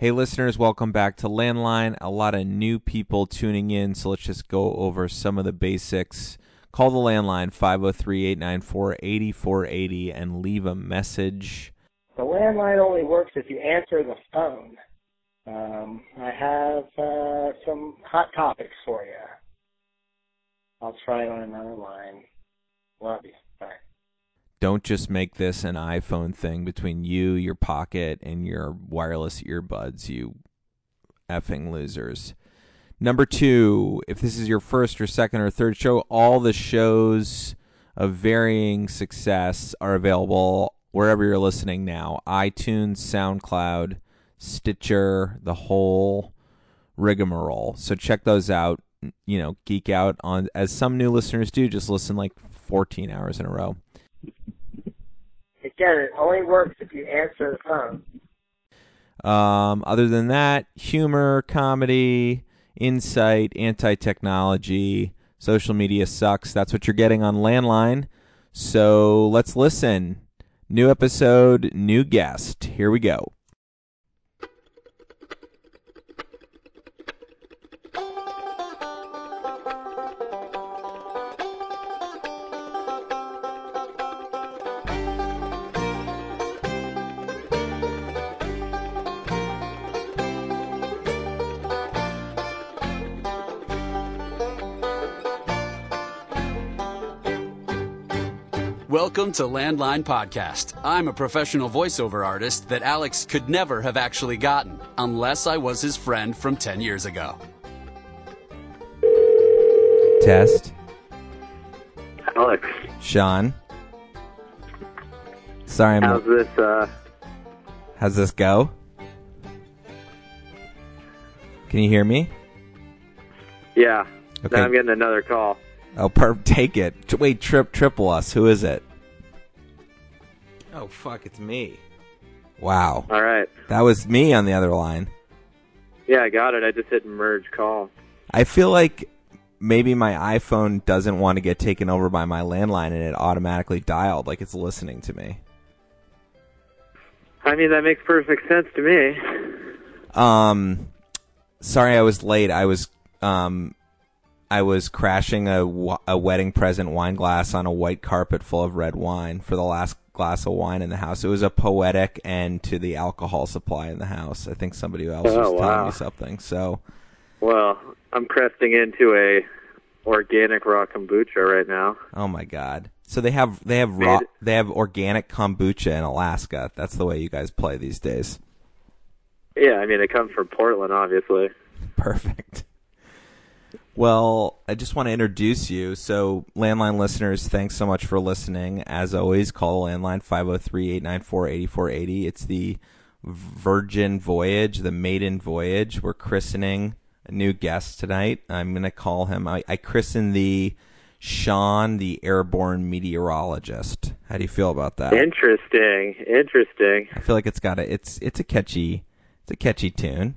Hey, listeners, welcome back to Landline. A lot of new people tuning in, so let's just go over some of the basics. Call the landline 503 894 8480 and leave a message. The landline only works if you answer the phone. Um, I have uh, some hot topics for you. I'll try it on another line. Love you. Bye. Don't just make this an iPhone thing between you, your pocket, and your wireless earbuds, you effing losers. Number two, if this is your first or second or third show, all the shows of varying success are available wherever you're listening now iTunes, SoundCloud, Stitcher, the whole rigmarole. So check those out. You know, geek out on, as some new listeners do, just listen like 14 hours in a row. Again, it only works if you answer the phone. Um, other than that, humor, comedy, insight, anti technology, social media sucks. That's what you're getting on Landline. So let's listen. New episode, new guest. Here we go. Welcome to Landline Podcast. I'm a professional voiceover artist that Alex could never have actually gotten unless I was his friend from 10 years ago. Test. Alex, Sean. Sorry, I'm. how's this? Uh, How's this go? Can you hear me? yeah. Okay. Now I'm getting another call. Oh, per- take it. Wait, trip, triple us. Who is it? Oh, fuck, it's me. Wow. All right. That was me on the other line. Yeah, I got it. I just hit merge call. I feel like maybe my iPhone doesn't want to get taken over by my landline and it automatically dialed like it's listening to me. I mean, that makes perfect sense to me. Um, sorry I was late. I was um, I was crashing a, a wedding present wine glass on a white carpet full of red wine for the last glass of wine in the house. It was a poetic end to the alcohol supply in the house. I think somebody else Oh, was telling me something. So Well, I'm cresting into a organic raw kombucha right now. Oh my god. So they have they have raw, they have organic kombucha in Alaska. That's the way you guys play these days. Yeah, I mean, it comes from Portland, obviously. Perfect. Well, I just want to introduce you. So, landline listeners, thanks so much for listening. As always, call landline 503-894-8480. It's the Virgin Voyage, the maiden voyage. We're christening a new guest tonight. I'm going to call him I, I christen the Sean, the airborne meteorologist. How do you feel about that? Interesting. Interesting. I feel like it's got a it's it's a catchy it's a catchy tune.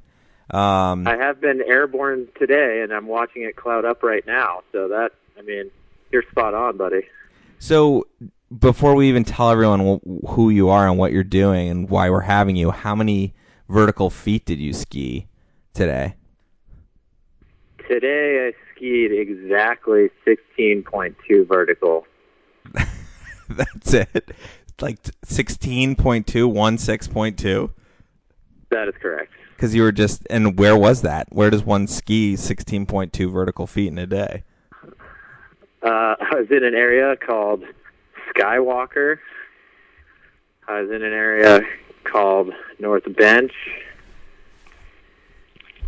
Um, I have been airborne today, and I'm watching it cloud up right now. So that, I mean, you're spot on, buddy. so before we even tell everyone who you are and what you're doing and why we're having you, how many vertical feet did you ski today? Today I skied exactly 16.2 vertical. That's it. Like 16.2, 16.2 That is correct. Cuz you were just and where was that? Where does one ski 16.2 vertical feet in a day? Uh, I was in an area called Skywalker. I was in an area called North Bench,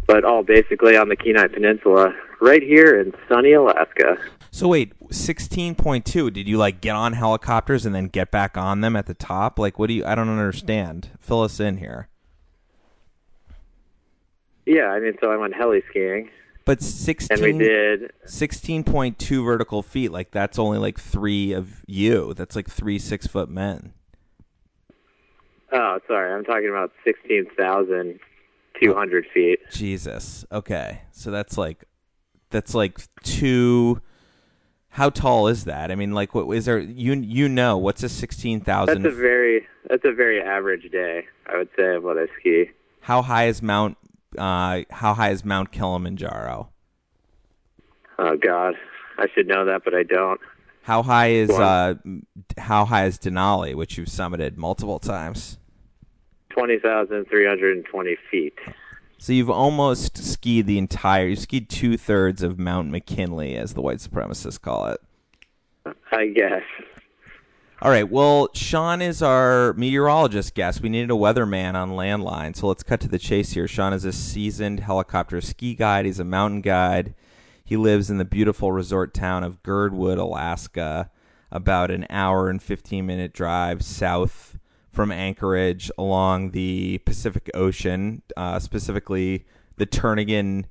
but all basically on the Kenai Peninsula, right here in sunny Alaska. So wait, 16.2, did you like get on helicopters and then get back on them at the top? Like what do you I don't understand. Fill us in here. Yeah, I mean, so I went heli skiing, But 16, and we did. 16.2 vertical feet, like that's only like 3 of you. That's like 3 6-foot men. Oh, sorry, I'm talking about 16,200 feet. Jesus. Okay. So that's like that's like 2 How tall is that? I mean like what is there you you know what's a 16,000 That's a very that's a very average day, I would say, of what I ski. How high is Mount uh, How high is Mount Kilimanjaro? Oh God, I should know that, but I don't. How high is uh, How high is Denali, which you've summited multiple times? Twenty thousand three hundred and twenty feet. So you've almost skied the entire. You skied two thirds of Mount McKinley, as the white supremacists call it. I guess. All right. Well, Sean is our meteorologist guest. We needed a weatherman on landline, so let's cut to the chase here. Sean is a seasoned helicopter ski guide. He's a mountain guide. He lives in the beautiful resort town of Girdwood, Alaska, about an hour and 15 minute drive south from Anchorage along the Pacific Ocean, uh, specifically the Turnagain.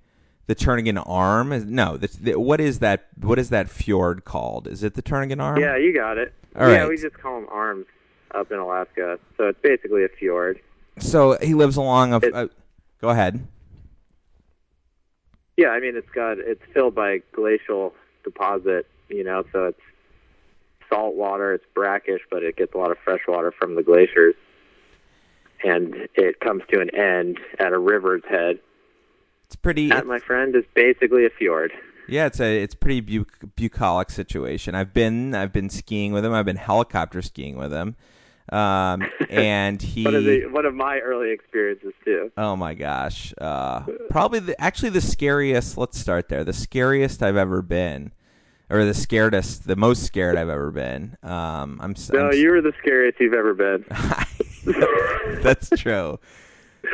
The Turnagain Arm? No, the, the, what is that? What is that fjord called? Is it the Turnagain Arm? Yeah, you got it. All yeah, right. we just call them arms up in Alaska, so it's basically a fjord. So he lives along a. Uh, go ahead. Yeah, I mean it's got it's filled by glacial deposit, you know, so it's salt water, it's brackish, but it gets a lot of fresh water from the glaciers. And it comes to an end at a river's head. It's pretty. That, my friend, is basically a fjord. Yeah, it's a it's pretty bu- bucolic situation. I've been I've been skiing with him. I've been helicopter skiing with him, um, and he. One of the one of my early experiences too. Oh my gosh! Uh, probably the, actually the scariest. Let's start there. The scariest I've ever been, or the scaredest, the most scared I've ever been. Um, I'm. No, I'm you were the scariest you've ever been. That's true.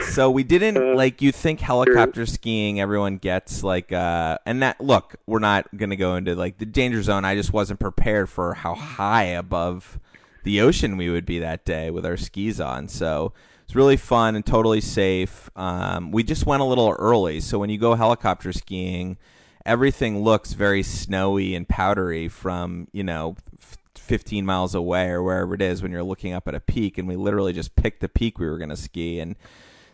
So we didn't like you think helicopter skiing everyone gets like uh and that look, we're not going to go into like the danger zone. I just wasn't prepared for how high above the ocean we would be that day with our skis on. So it's really fun and totally safe. Um, we just went a little early, so when you go helicopter skiing, everything looks very snowy and powdery from you know f- 15 miles away or wherever it is when you're looking up at a peak. And we literally just picked the peak we were going to ski and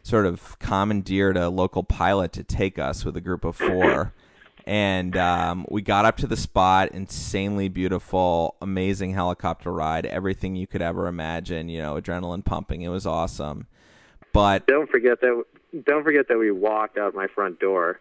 sort of commandeered a local pilot to take us with a group of four. And um, we got up to the spot, insanely beautiful, amazing helicopter ride, everything you could ever imagine, you know, adrenaline pumping. It was awesome. But Don't forget that. Don't forget that we walked out my front door.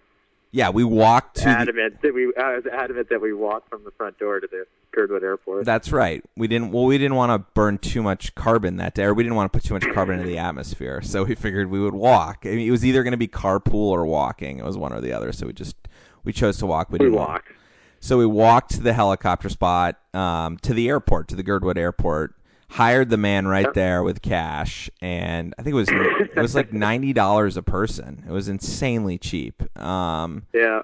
Yeah, we walked to the, Adamant that we. I was adamant that we walked from the front door to the Girdwood Airport. That's right. We didn't. Well, we didn't want to burn too much carbon that day, or we didn't want to put too much carbon into the atmosphere. So we figured we would walk. I mean, it was either going to be carpool or walking. It was one or the other. So we just we chose to walk. We, we didn't walked. So we walked to the helicopter spot, um, to the airport, to the Girdwood Airport. Hired the man right there with cash, and I think it was it was like ninety dollars a person. It was insanely cheap. Um, Yeah.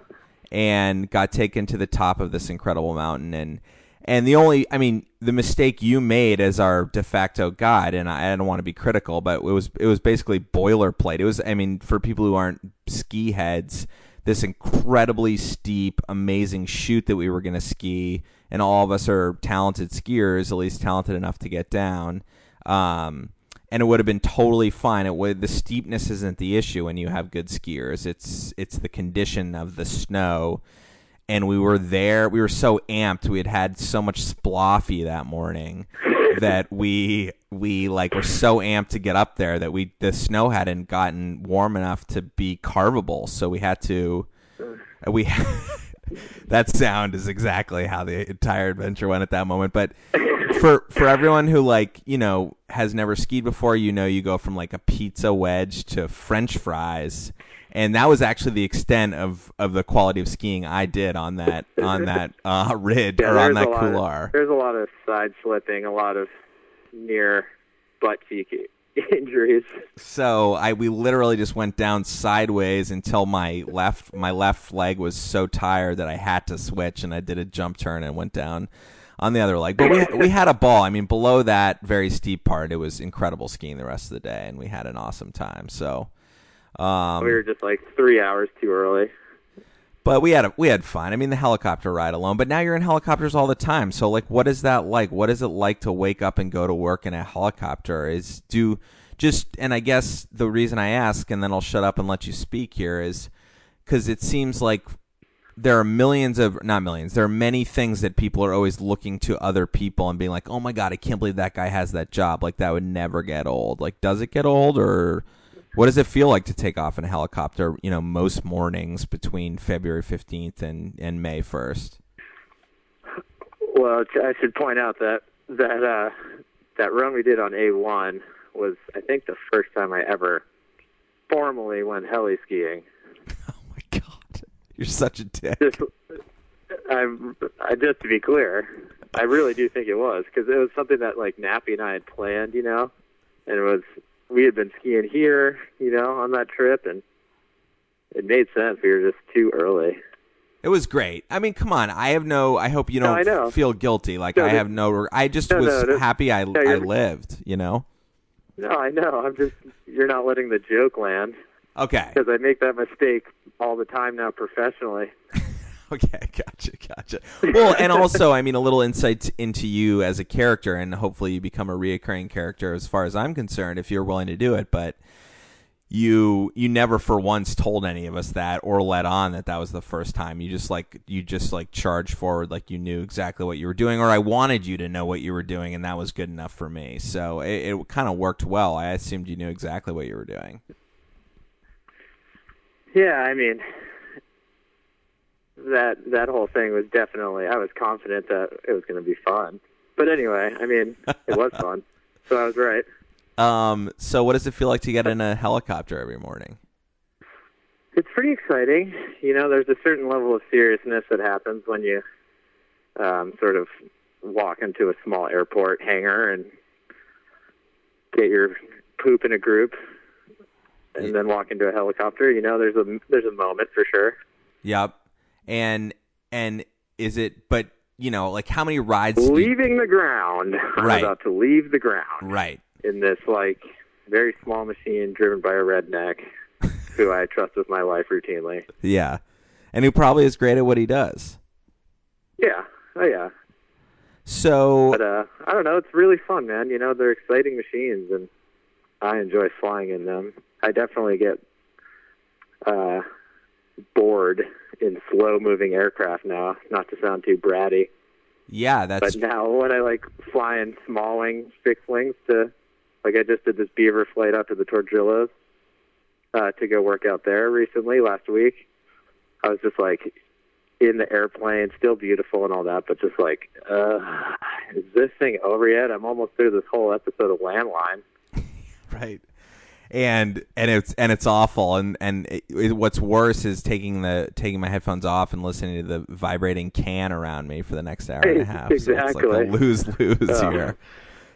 and got taken to the top of this incredible mountain and and the only I mean the mistake you made as our de facto guide and I, I don't want to be critical but it was it was basically boilerplate it was I mean for people who aren't ski heads this incredibly steep amazing chute that we were going to ski and all of us are talented skiers at least talented enough to get down um and it would have been totally fine. It would the steepness isn't the issue when you have good skiers. It's it's the condition of the snow. And we were there. We were so amped. We had had so much sploffy that morning that we we like were so amped to get up there that we the snow hadn't gotten warm enough to be carvable. So we had to we that sound is exactly how the entire adventure went at that moment. But for for everyone who like you know has never skied before, you know you go from like a pizza wedge to French fries, and that was actually the extent of of the quality of skiing I did on that on that uh, ridge Yeah, or on that lot of- couloir. There's a lot of side slipping, a lot of near butt cheek injuries. So I we literally just went down sideways until my left my left leg was so tired that I had to switch and I did a jump turn and went down on the other leg. But we we had a ball. I mean, below that very steep part, it was incredible skiing the rest of the day, and we had an awesome time. So, um, we were just like three hours too early. But we had a, we had fun. I mean, the helicopter ride alone. But now you're in helicopters all the time. So like, what is that like? What is it like to wake up and go to work in a helicopter? Is do just and I guess the reason I ask, and then I'll shut up and let you speak here, is because it seems like there are millions of not millions. There are many things that people are always looking to other people and being like, "Oh my god, I can't believe that guy has that job." Like that would never get old. Like, does it get old or What does it feel like to take off in a helicopter? You know, most mornings between February fifteenth and and May first. Well, I should point out that that uh, that run we did on A1 was, I think, the first time I ever formally went heli skiing. Oh my god, you're such a dick. Just, I, I just to be clear, I really do think it was because it was something that like Nappy and I had planned, you know, and it was we had been skiing here, you know, on that trip, and it made sense. We were just too early. It was great. I mean, come on. I have no. I hope you don't I know. feel guilty. Like No, I have no. I just No, was no, no. happy I No, I lived. You know. No, I know. I'm just you're not letting the joke land Okay. because I make that mistake all the time now professionally. Okay. Gotcha. Gotcha. Well, and also, I mean, a little insight into you as a character, and hopefully, you become a reoccurring character. As far as I'm concerned, if you're willing to do it, but you you never for once told any of us that or let on that that was the first time you just like you just like charged forward like you knew exactly what you were doing or i wanted you to know what you were doing and that was good enough for me so it, it kind of worked well i assumed you knew exactly what you were doing Yeah, I mean that that whole thing was definitely I was confident that it was going to be fun. But anyway, I mean, it was fun. So I was right. um so what does it feel like to get in a helicopter every morning It's pretty exciting. You know, there's a certain level of seriousness that happens when you um sort of walk into a small airport hangar and get your poop in a group and then walk into a helicopter. You know, there's a there's a moment for sure. yep and and is it but you know like how many rides do you- Leaving the ground. I'm Right. about to leave the ground. right in this like very small machine driven by a redneck who I trust with my life routinely. yeah and who probably is great at what he does Yeah. Oh yeah. so But uh I don't know, it's really fun, man. You know, they're exciting machines and I enjoy flying in them. I definitely get uh bored in slow moving aircraft now, not to sound too bratty. yeah that's But now when I like fly in small wing fixed wings to like I just did this beaver flight out to the Tordrillos uh to go work out there recently last week. I was just like in the airplane, still beautiful and all that, but just like, uh is this thing over yet? I'm almost through this whole episode of Landline. right and and it's and it's awful and and it, it- what's worse is taking the taking my headphones off and listening to the vibrating can around me for the next hour and a half so it's like Exactly. a lose lose Oh. here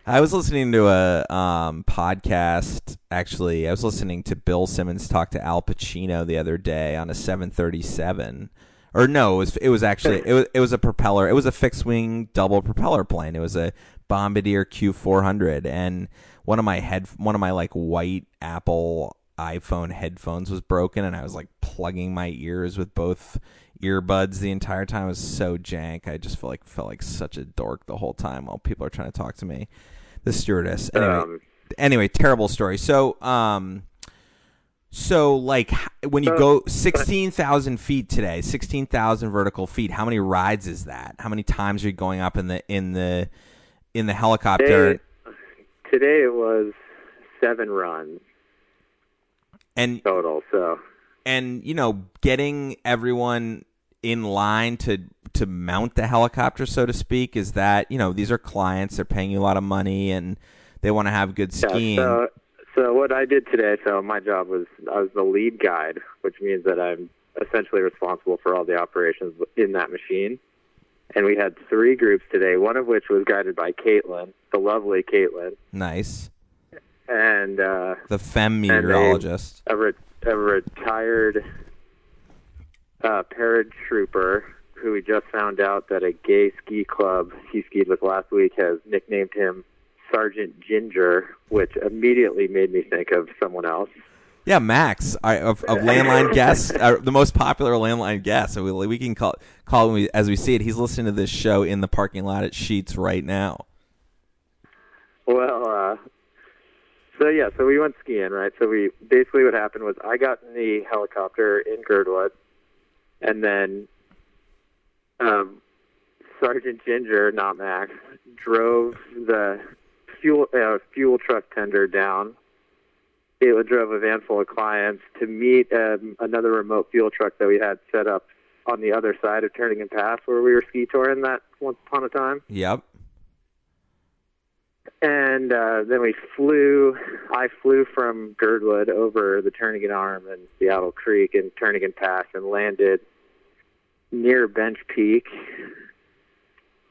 i was listening to a um podcast actually i was listening to bill simmons talk to al pacino the other day on a 737 or no, it was it was actually it was it was a propeller. It was a fixed wing double propeller plane. It was a Bombardier Q400, and one of my head one of my like white Apple iPhone headphones was broken, and I was like plugging my ears with both earbuds the entire time. It was so jank. I just felt like felt like such a dork the whole time while people are trying to talk to me. The stewardess. Anyway, Um, anyway, terrible story. So, um, so like when you go sixteen thousand feet today, sixteen thousand vertical feet. How many rides is that? How many times are you going up in the in the in the helicopter? Today it was seven runs And total, so and you know, getting everyone in line to to mount the helicopter, so to speak, is that you know these are clients. They're paying you a lot of money and they want to have good Yeah, so, so what I did today, so my job was I was the lead guide, which means that I'm essentially responsible for all the operations in that machine. And we had three groups today, one of which was guided by Caitlin, the lovely Caitlin, nice. and uh, The fem meteorologist. a, re- a retired uh, paratrooper who we just found out that a gay ski club he skied with last week has nicknamed him Sergeant Ginger, which immediately made me think of someone else. Yeah, Max I, of, of landline guests, uh, the most popular landline guest. So we, we can call call him as we see it. He's listening to this show in the parking lot at Sheetz right now. Well, uh, so yeah, so we went skiing, right? So we basically what happened was I got in the helicopter in Girdwood, and then um, Sergeant Ginger, not Max, drove the fuel uh, fuel truck tender down Caitlin drove a van full of clients to meet um, another remote fuel truck that we had set up on the other side of Turnagain Pass where we were ski touring that once upon a time. Yep. And uh, then we flew. I flew from Girdwood over the Turnagain Arm and Seattle Creek and Turnagain Pass and landed near Bench Peak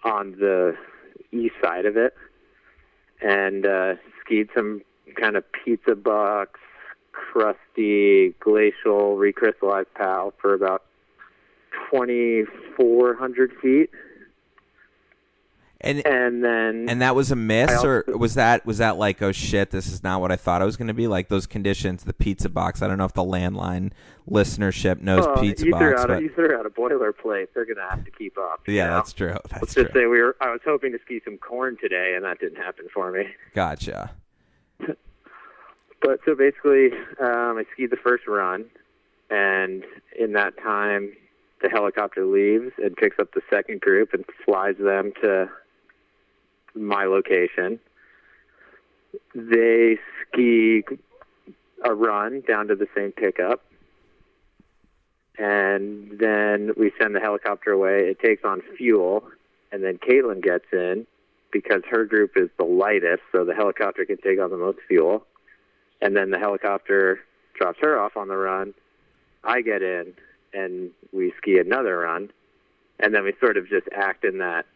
on the east side of it, and uh, skied some kind of pizza box, crusty glacial recrystallized pal for about 2,400 feet. And And then and that was a miss, I or was that was that like oh shit, this is not what I thought it was going to be? Like those conditions, the pizza box. I don't know if the landline listenership knows well, pizza you threw box, out but a, you threw out a boilerplate. They're going to have to keep up. yeah, know? that's true. That's Let's true. just say we were. I was hoping to ski some corn today, and that didn't happen for me. Gotcha. But so basically, um, I skied the first run, and in that time, the helicopter leaves and picks up the second group and flies them to my location. They ski a run down to the same pickup, and then we send the helicopter away. It takes on fuel, and then Caitlin gets in because her group is the lightest, so the helicopter can take on the most fuel and then the helicopter drops her off on the run. I get in, and we ski another run, and then we sort of just act in that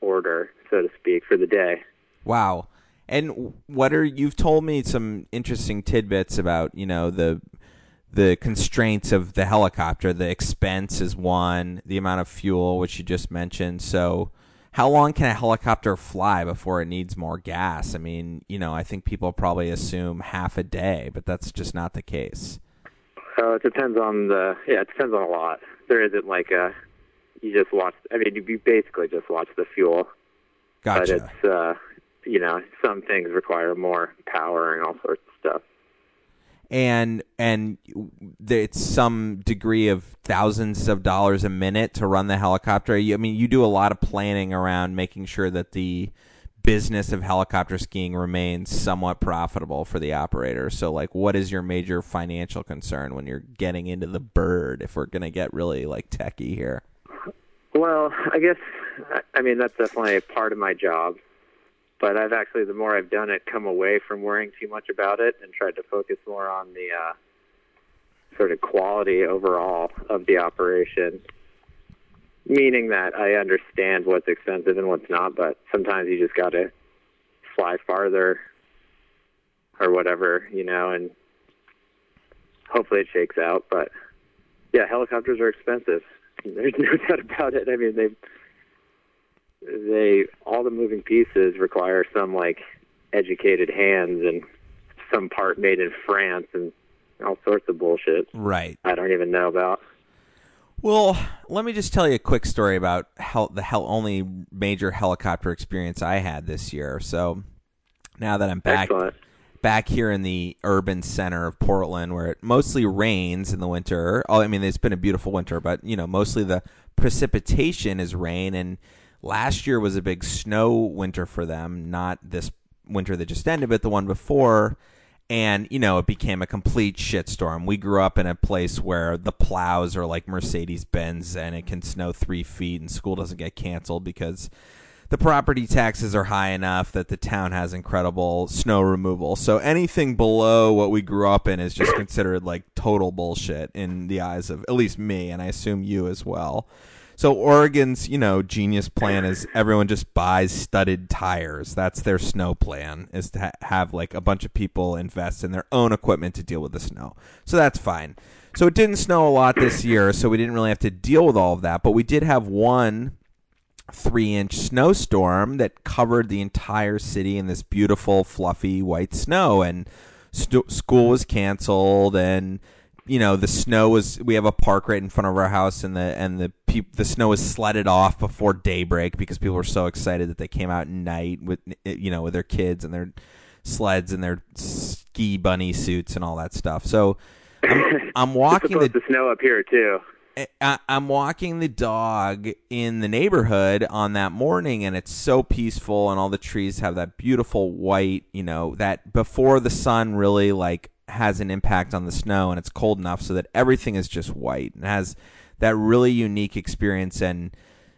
order, so to speak, for the day. Wow. And what are you've told me some interesting tidbits about, you know, the the constraints of the helicopter. The expense is one, the amount of fuel which you just mentioned. So how long can a helicopter fly before it needs more gas? I mean, you know, I think people probably assume half a day, but that's just not the case. So it depends on the yeah, it depends on a lot. There isn't like a you just watch. I mean, you basically just watch the fuel, but Gotcha. it's uh, you know some things require more power and all sorts of stuff. and and it's some degree of thousands of dollars a minute to run the helicopter. I mean, you do a lot of planning around making sure that the business of helicopter skiing remains somewhat profitable for the operator. So, like, what is your major financial concern when you're getting into the bird? If we're gonna get really like techie here, Well, I guess I- mean that's definitely a part of my job. But I've actually, the more I've done it, come away from worrying too much about it and tried to focus more on the uh, sort of quality overall of the operation. Meaning that I understand what's expensive and what's not, but sometimes you just got to fly farther or whatever, you know, and hopefully it shakes out. But yeah, helicopters are expensive. There's no doubt about it. I mean, they they all the moving pieces require some like educated hands and some part made in France and all sorts of bullshit right? I don't even know about. Well, let me just tell you a quick story about hel- the hell only major helicopter experience I had this year. So now that I'm back Excellent. Back here in the urban center of Portland, where it mostly rains in the winter. Oh, I mean, it's been a beautiful winter, but you know, mostly the precipitation is rain. And last year was a big snow winter for them. Not this winter that just ended, but the one before. And you know, it became a complete shitstorm. We grew up in a place where the plows are like Mercedes Benz, and it can snow three feet, and school doesn't get canceled because the property taxes are high enough that the town has incredible snow removal. So anything below what we grew up in is just considered like total bullshit in the eyes of at least me, and I assume you as well. So Oregon's, you know, genius plan is everyone just buys studded tires. That's their snow plan is to ha- have like a bunch of people invest in their own equipment to deal with the snow. So that's fine. So it didn't snow a lot this year, so we didn't really have to deal with all of that, but we did have one three inch snowstorm that covered the entire city in this beautiful, fluffy white snow. And st- school was canceled, and you know the snow was. We have a park right in front of our house, and the and the peop- the snow was sledded off before daybreak because people were so excited that they came out at night with eh, you know with their kids and their sleds and their ski bunny suits and all that stuff. So. I'm, I'm walking the to snow up here too. Eh, I, I'm walking the dog in the neighborhood on that morning, and it's so peaceful, and all the trees have that beautiful white, you know, that before the sun really like has an impact on the snow, and it's cold enough so that everything is just white and has that really unique experience and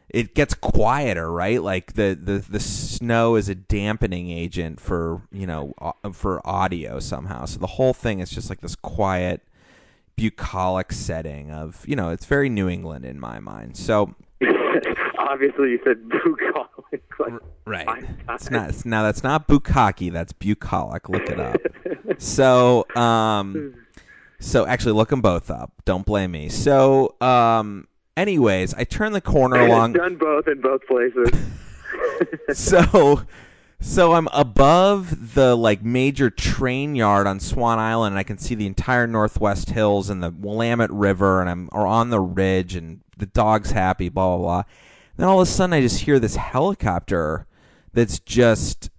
it gets quieter, right? Like the, the, the snow is a dampening agent for you know for audio somehow. So the whole thing is just like this quiet, bucolic setting of you know it's very New England in my mind. So obviously you said bucolic. Like right. It's not. It's, now that's not bukkake. That's bucolic. Look it up. so um. So actually, look them both up. Don't blame me. So um, anyways, I turn the corner along. Done both in both places. so so I'm above the like major train yard on Swan Island, and I can see the entire Northwest Hills and the Willamette River, and I'm or on the ridge, and the dog's happy, blah blah blah. Then all of a sudden, I just hear this helicopter that's just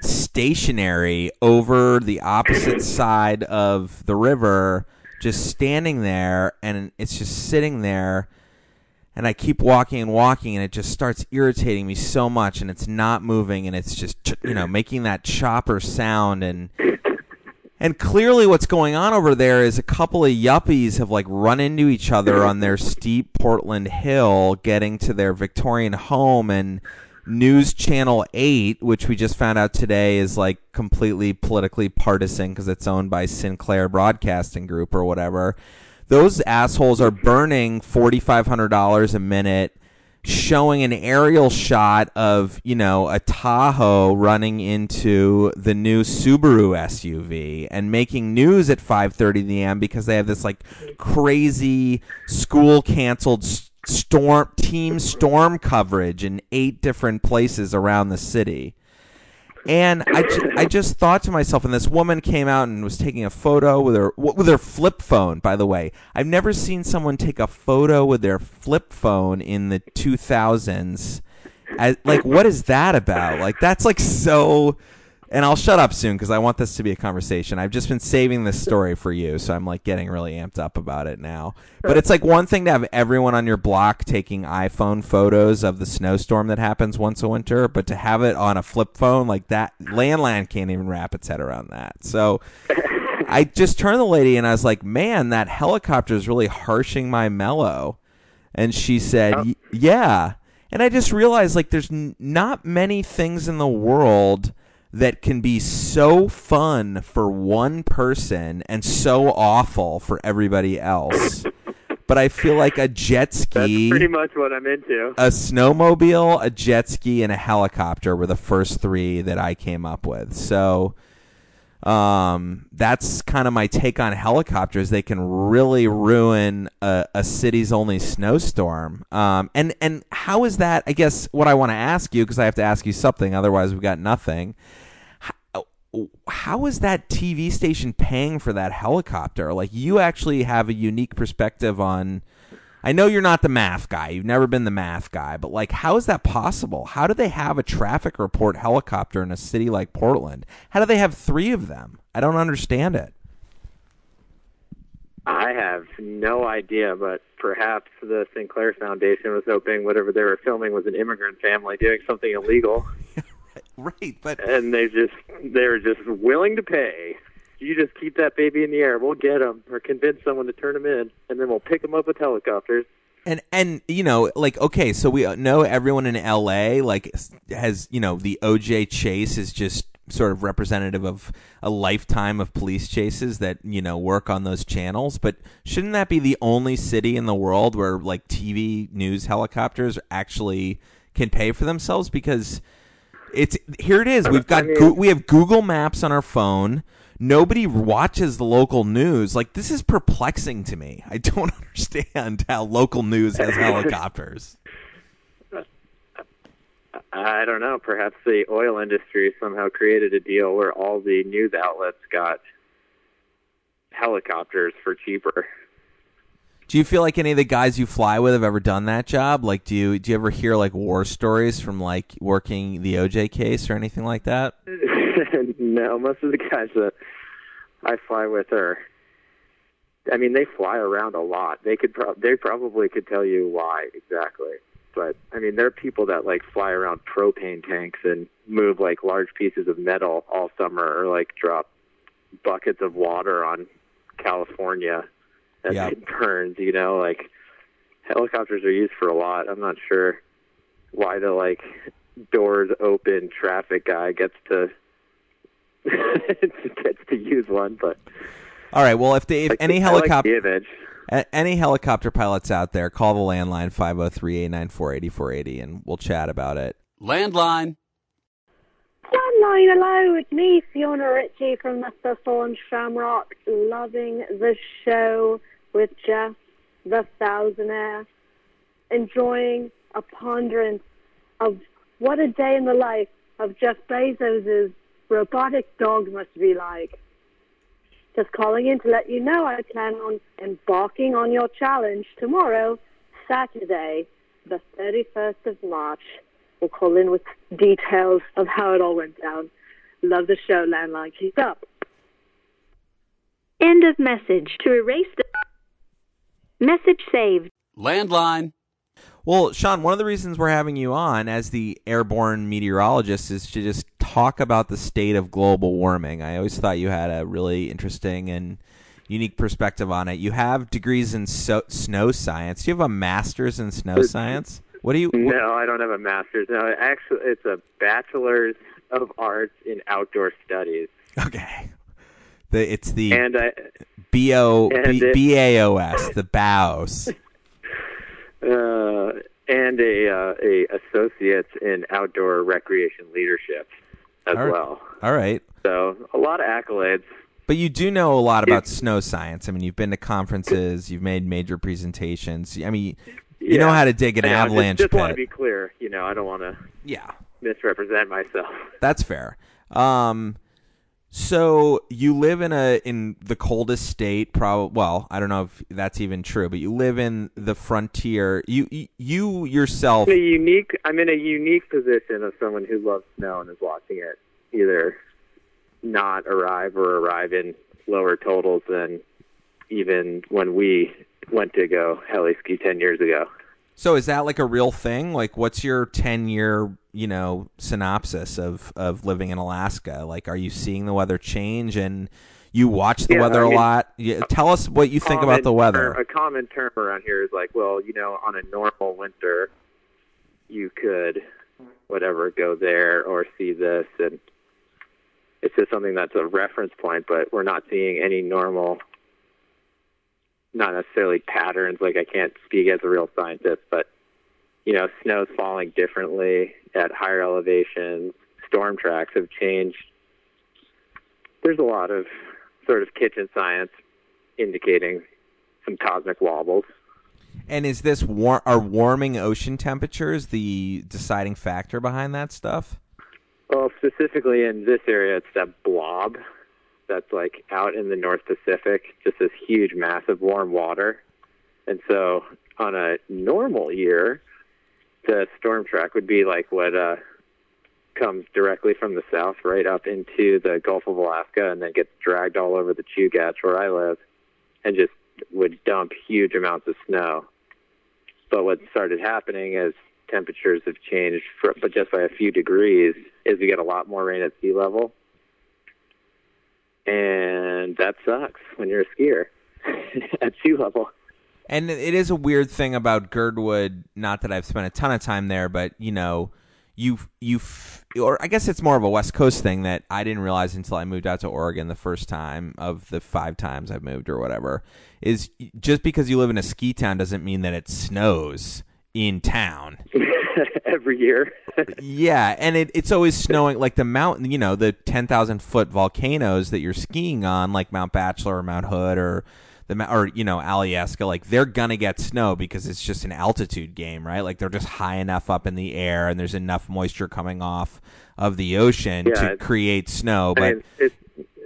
stationary over the opposite side of the river just standing there and it's just sitting there and I keep walking and walking and it just starts irritating me so much and it's not moving and it's just you know making that chopper sound and and clearly what's going on over there is a couple of yuppies have like run into each other on their steep Portland hill getting to their Victorian home and News Channel 8, which we just found out today is like completely politically partisan because it's owned by Sinclair Broadcasting Group or whatever. Those assholes are burning $4,500 a minute showing an aerial shot of, you know, a Tahoe running into the new Subaru SUV and making news at 5:30 a.m. because they have this like crazy school canceled storm team storm coverage in eight different places around the city. And I, ju- I just thought to myself, and this woman came out and was taking a photo with her with her flip phone. By the way, I've never seen someone take a photo with their flip phone in the 2000s. like, what is that about? Like, that's like so and I'll shut up soon because I want this to be a conversation. I've just been saving this story for you, so I'm like getting really amped up about it now. But it's like one thing to have everyone on your block taking iPhone photos of the snowstorm that happens once a winter, but to have it on a flip phone like that, Landline can't even wrap its head around that. So I just turned to the lady and I was like, "Man, that helicopter is really harshing my mellow." And she said, oh. "Yeah." And I just realized like there's n- not many things in the world that can be so fun for one person and so awful for everybody else. but I feel like a jet ski. That's pretty much what I'm into. A snowmobile, a jet ski, and a helicopter were the first three that I came up with. So um, that's kind of my take on helicopters. They can really ruin a, a city's only snowstorm. Um, and and how is that? I guess what I want to ask you because I have to ask you something. Otherwise, we've got nothing how is that TV station paying for that helicopter? Like you actually have a unique perspective on I know you're not the math guy. You've never been the math guy, but like how is that possible? How do they have a traffic report helicopter in a city like Portland? How do they have 3 of them? I don't understand it. I have no idea, but perhaps the Sinclair Foundation was hoping whatever they were filming was an immigrant family doing something illegal. right, but and they just they're just willing to pay. You just keep that baby in the air. We'll get them, or convince someone to turn them in, and then we'll pick them up with helicopters. And and you know, like okay, so we know everyone in L.A. like has you know the O.J. chase is just sort of representative of a lifetime of police chases that you know work on those channels but shouldn't that be the only city in the world where like TV news helicopters actually can pay for themselves because it's here. It is. We've got I mean, we have Google Maps on our phone. Nobody watches the local news. Like this is perplexing to me. I don't understand how local news has helicopters. I don't know. Perhaps the oil industry somehow created a deal where all the news outlets got helicopters for cheaper. Do you feel like any of the guys you fly with have ever done that job? Like, do you do you ever hear like war stories from like working the OJ case or anything like that? no, most of the guys that I fly with are. I mean, they fly around a lot. They could pro- they probably could tell you why exactly. But I mean, there are people that like fly around propane tanks and move like large pieces of metal all summer, or like drop buckets of water on California as Yep. it burns. You know, like helicopters are used for a lot. I'm not sure why the like doors open traffic guy gets to gets to use one, but All right. Well, if, they, if like, any I like helicopter the image. A- any helicopter pilots out there, call the landline 503-894-8480 and we'll chat about it. Landline. Landline, hello, it's me, Fiona Ritchie from the Mr. Thorn Shamrock, loving the show with Jeff the Thousandaire, enjoying a ponderance of what a day in the life of Jeff Bezos' robotic dog must be like. Just calling in to let you know I plan on embarking on your challenge tomorrow, Saturday, the 31st of March. We'll call in with details of how it all went down. Love the show, Landline. Keep up. End of message. To erase the message saved. Landline. Well, Sean, one of the reasons we're having you on as the airborne meteorologist is to just talk about the state of global warming. I always thought you had a really interesting and unique perspective on it. You have degrees in so- snow science. Do you have a master's in snow science? What do you? what- No, I don't have a master's. No, actually, it's a bachelor's of arts in outdoor studies, okay. The, it's the and I B O and B it- B A O S, the BAOS. uh, and a uh, a associates in outdoor recreation leadership as All well. All right. So a lot of accolades. But you do know a lot about If- snow science. I mean, you've been to conferences, you've made major presentations. I mean, you know how to dig an I know, just- avalanche Just, pit. want to be clear. You know, I don't want to yeah, misrepresent myself. that's fair. Um, so you live in a in the coldest state, probably. Well, I don't know if that's even true, but you live in the frontier. You you, you yourself. I'm in a unique. I'm in a unique position of someone who loves snow and is watching it either not arrive or arrive in lower totals than even when we went to go heli ski ten years ago. So is that like a real thing? Like, what's your ten year, you know, synopsis of of living in Alaska? Like, are you seeing the weather change and you watch the Yeah, weather I a mean, lot? Yeah, tell us what you think about the weather. ter- a common term around here is like, well, you know, on a normal winter, you could whatever go there or see this, and it's just something that's a reference point. But we're not seeing any normal, not necessarily patterns. Like I can't speak as a real scientist, but you know, snow's falling differently at higher elevations. Storm tracks have changed. There's a lot of sort of kitchen science indicating some cosmic wobbles. And is this war- are warming ocean temperatures the deciding factor behind that stuff? Well, specifically in this area, it's that blob that's like out in the North Pacific, just this huge, massive warm water. And so on a normal year, the storm track would be like what uh, comes directly from the south right up into the Gulf of Alaska and then gets dragged all over the Chugach where I live and just would dump huge amounts of snow. But what started happening is temperatures have changed, for, but just by a few degrees, is we get a lot more rain at sea level. And that sucks when you're a skier at sea level. And it is a weird thing about Girdwood. Not that I've spent a ton of time there, but you know, you you or I guess it's more of a West Coast thing that I didn't realize until I moved out to Oregon the first time of the five times I've moved or whatever. Is just because you live in a ski town doesn't mean that it snows in town. Every year. Yeah, and it, it's always snowing. Like the mountain, you know, the ten thousand foot volcanoes that you're skiing on, like Mount Bachelor or Mount Hood or the or you know Alyeska, like they're gonna get snow because it's just an altitude game, right? Like they're just high enough up in the air, and there's enough moisture coming off of the ocean Yeah, to create snow. I But mean, it's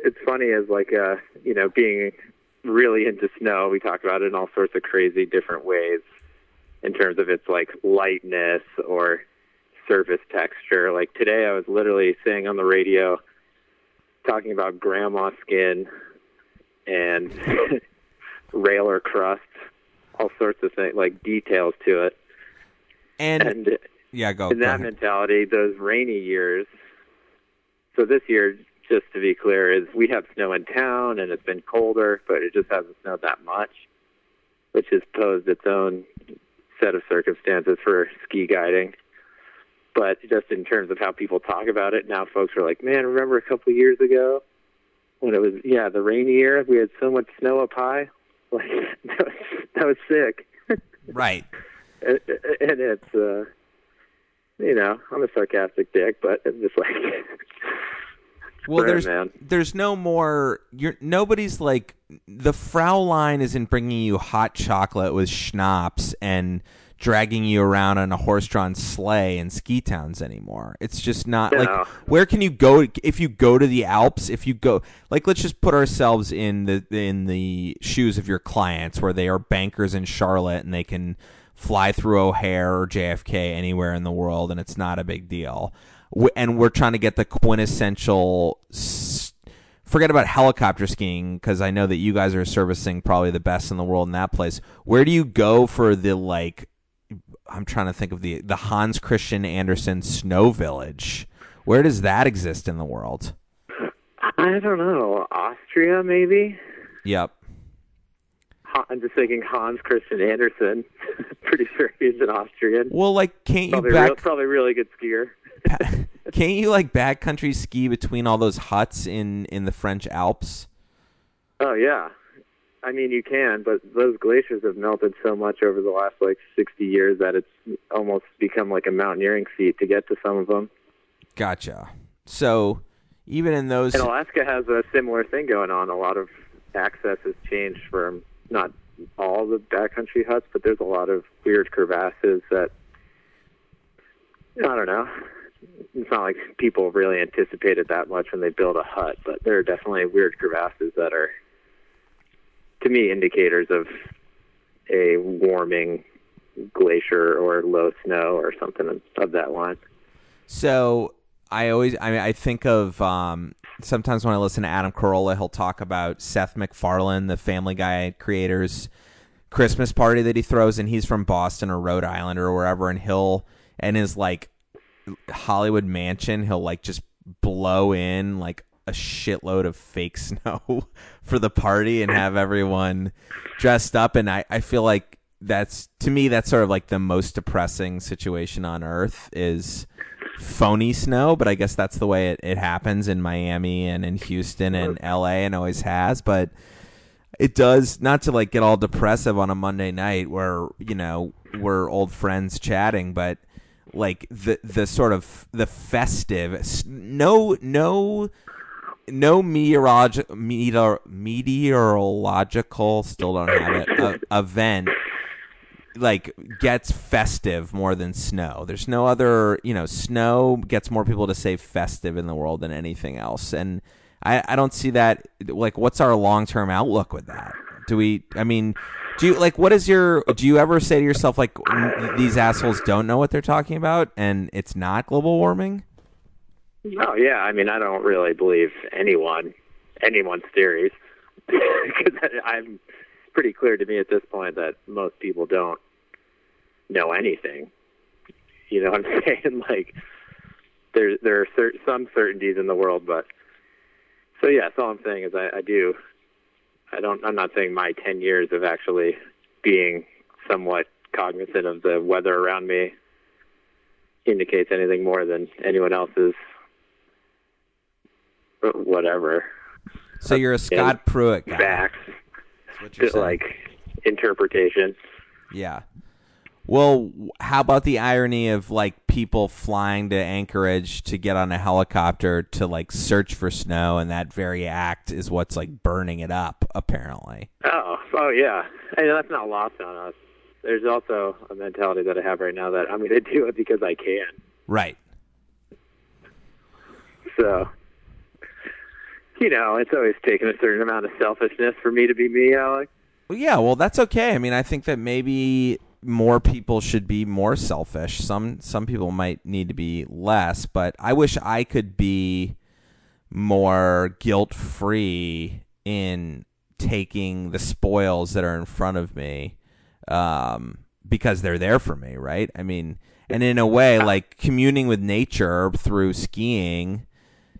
it's funny as like uh you know being really into snow. We talk about it in all sorts of crazy different ways in terms of its like lightness or surface texture. Like today, I was literally saying on the radio talking about grandma skin and railer crust, all sorts of things like details to it. and, And yeah, go. in go that ahead. mentality, those rainy years. So this year, just to be clear, is we have snow in town and it's been colder, but it just hasn't snowed that much, which has posed its own set of circumstances for ski guiding. But just in terms of how people talk about it, now folks are like, man, remember a couple of years ago when it was, yeah, the rainy year, we had so much snow up high? Like, that was, that was sick. Right. and and it's, uh, you know, I'm a sarcastic dick, but it's just like, Well, there's man. there's no more. You're nobody's like the Fräulein isn't bringing you hot chocolate with schnapps and dragging you around on a horse-drawn sleigh in ski towns anymore. It's just not like where can you go if you go to the Alps? If you go like let's just put ourselves in the in the shoes of your clients where they are bankers in Charlotte and they can fly through O'Hare or JFK anywhere in the world and it's not a big deal. And we're trying to get the quintessential forget about helicopter skiing because I know that you guys are servicing probably the best in the world in that place. Where do you go for the like I'm trying to think of the the Hans Christian Andersen Snow Village. Where does that exist in the world? I don't know, Austria maybe? Yep. I'm just thinking Hans Christian Andersen. Pretty sure he's an Austrian. Well, like, can't you Probably, back? real, probably really good skier. can't you like backcountry ski between all those huts in in the French Alps? Oh yeah, I mean you can, but those glaciers have melted so much over the last like 60 years that it's almost become like a mountaineering feat to get to some of them. Gotcha. So even in those, And Alaska has a similar thing going on. A lot of access has changed from not all the backcountry huts, but there's a lot of weird crevasses that I don't know. It's not like people really anticipated that much when they build a hut, but there are definitely weird crevasses that are, to me, indicators of a warming glacier or low snow or something of that line. So I always, I mean, I think of um, sometimes when I listen to Adam Carolla, he'll talk about Seth MacFarlane, the Family Guy creator's Christmas party that he throws, and he's from Boston or Rhode Island or wherever, and he'll and his like Hollywood mansion, he'll like just blow in like a shitload of fake snow for the party and have everyone dressed up. And I, I feel like that's to me that's sort of like the most depressing situation on earth is phony snow but i guess that's the way it, it happens in miami and in houston and la and always has. But it does not to like get all depressive on a monday night where you know we're old friends chatting but like the the sort of the festive no no no meteorolog- meteor, meteorological still don't have it uh, event like gets festive more than snow. There's no other, you know, snow gets more people to say festive in the world than anything else. And I, I don't see that like what's our long term outlook with that? Do we I mean do you like what is your do you ever say to yourself like "Mm, these assholes don't know what they're talking about and it's not global warming? Oh yeah, I mean I don't really believe anyone anyone's theories because I'm pretty clear to me at this point that most people don't know anything. You know what I'm saying? Like there there are cer- some certainties in the world, but so yes, all I'm saying is I, I do. I don't. I'm not saying my 10 years of actually being somewhat cognizant of the weather around me indicates anything more than anyone else's whatever So you're a Scott Pruitt guy. facts, That's what you're saying. like interpretation. Yeah. Well, how about the irony of like people flying to Anchorage to get on a helicopter to like search for snow, and that very act is what's like burning it up, apparently. Oh, oh yeah, and that's not lost on us. There's also a mentality that I have right now that I'm going to do it because I can. Right. So, you know, it's always taken a certain amount of selfishness for me to be me, Alex. Well, yeah. Well, that's okay. I mean, I think that maybe more people should be more selfish. Some some people might need to be less, but I wish I could be more guilt free in taking the spoils that are in front of me um, because they're there for me, right? I mean, and in a way, like communing with nature through skiing,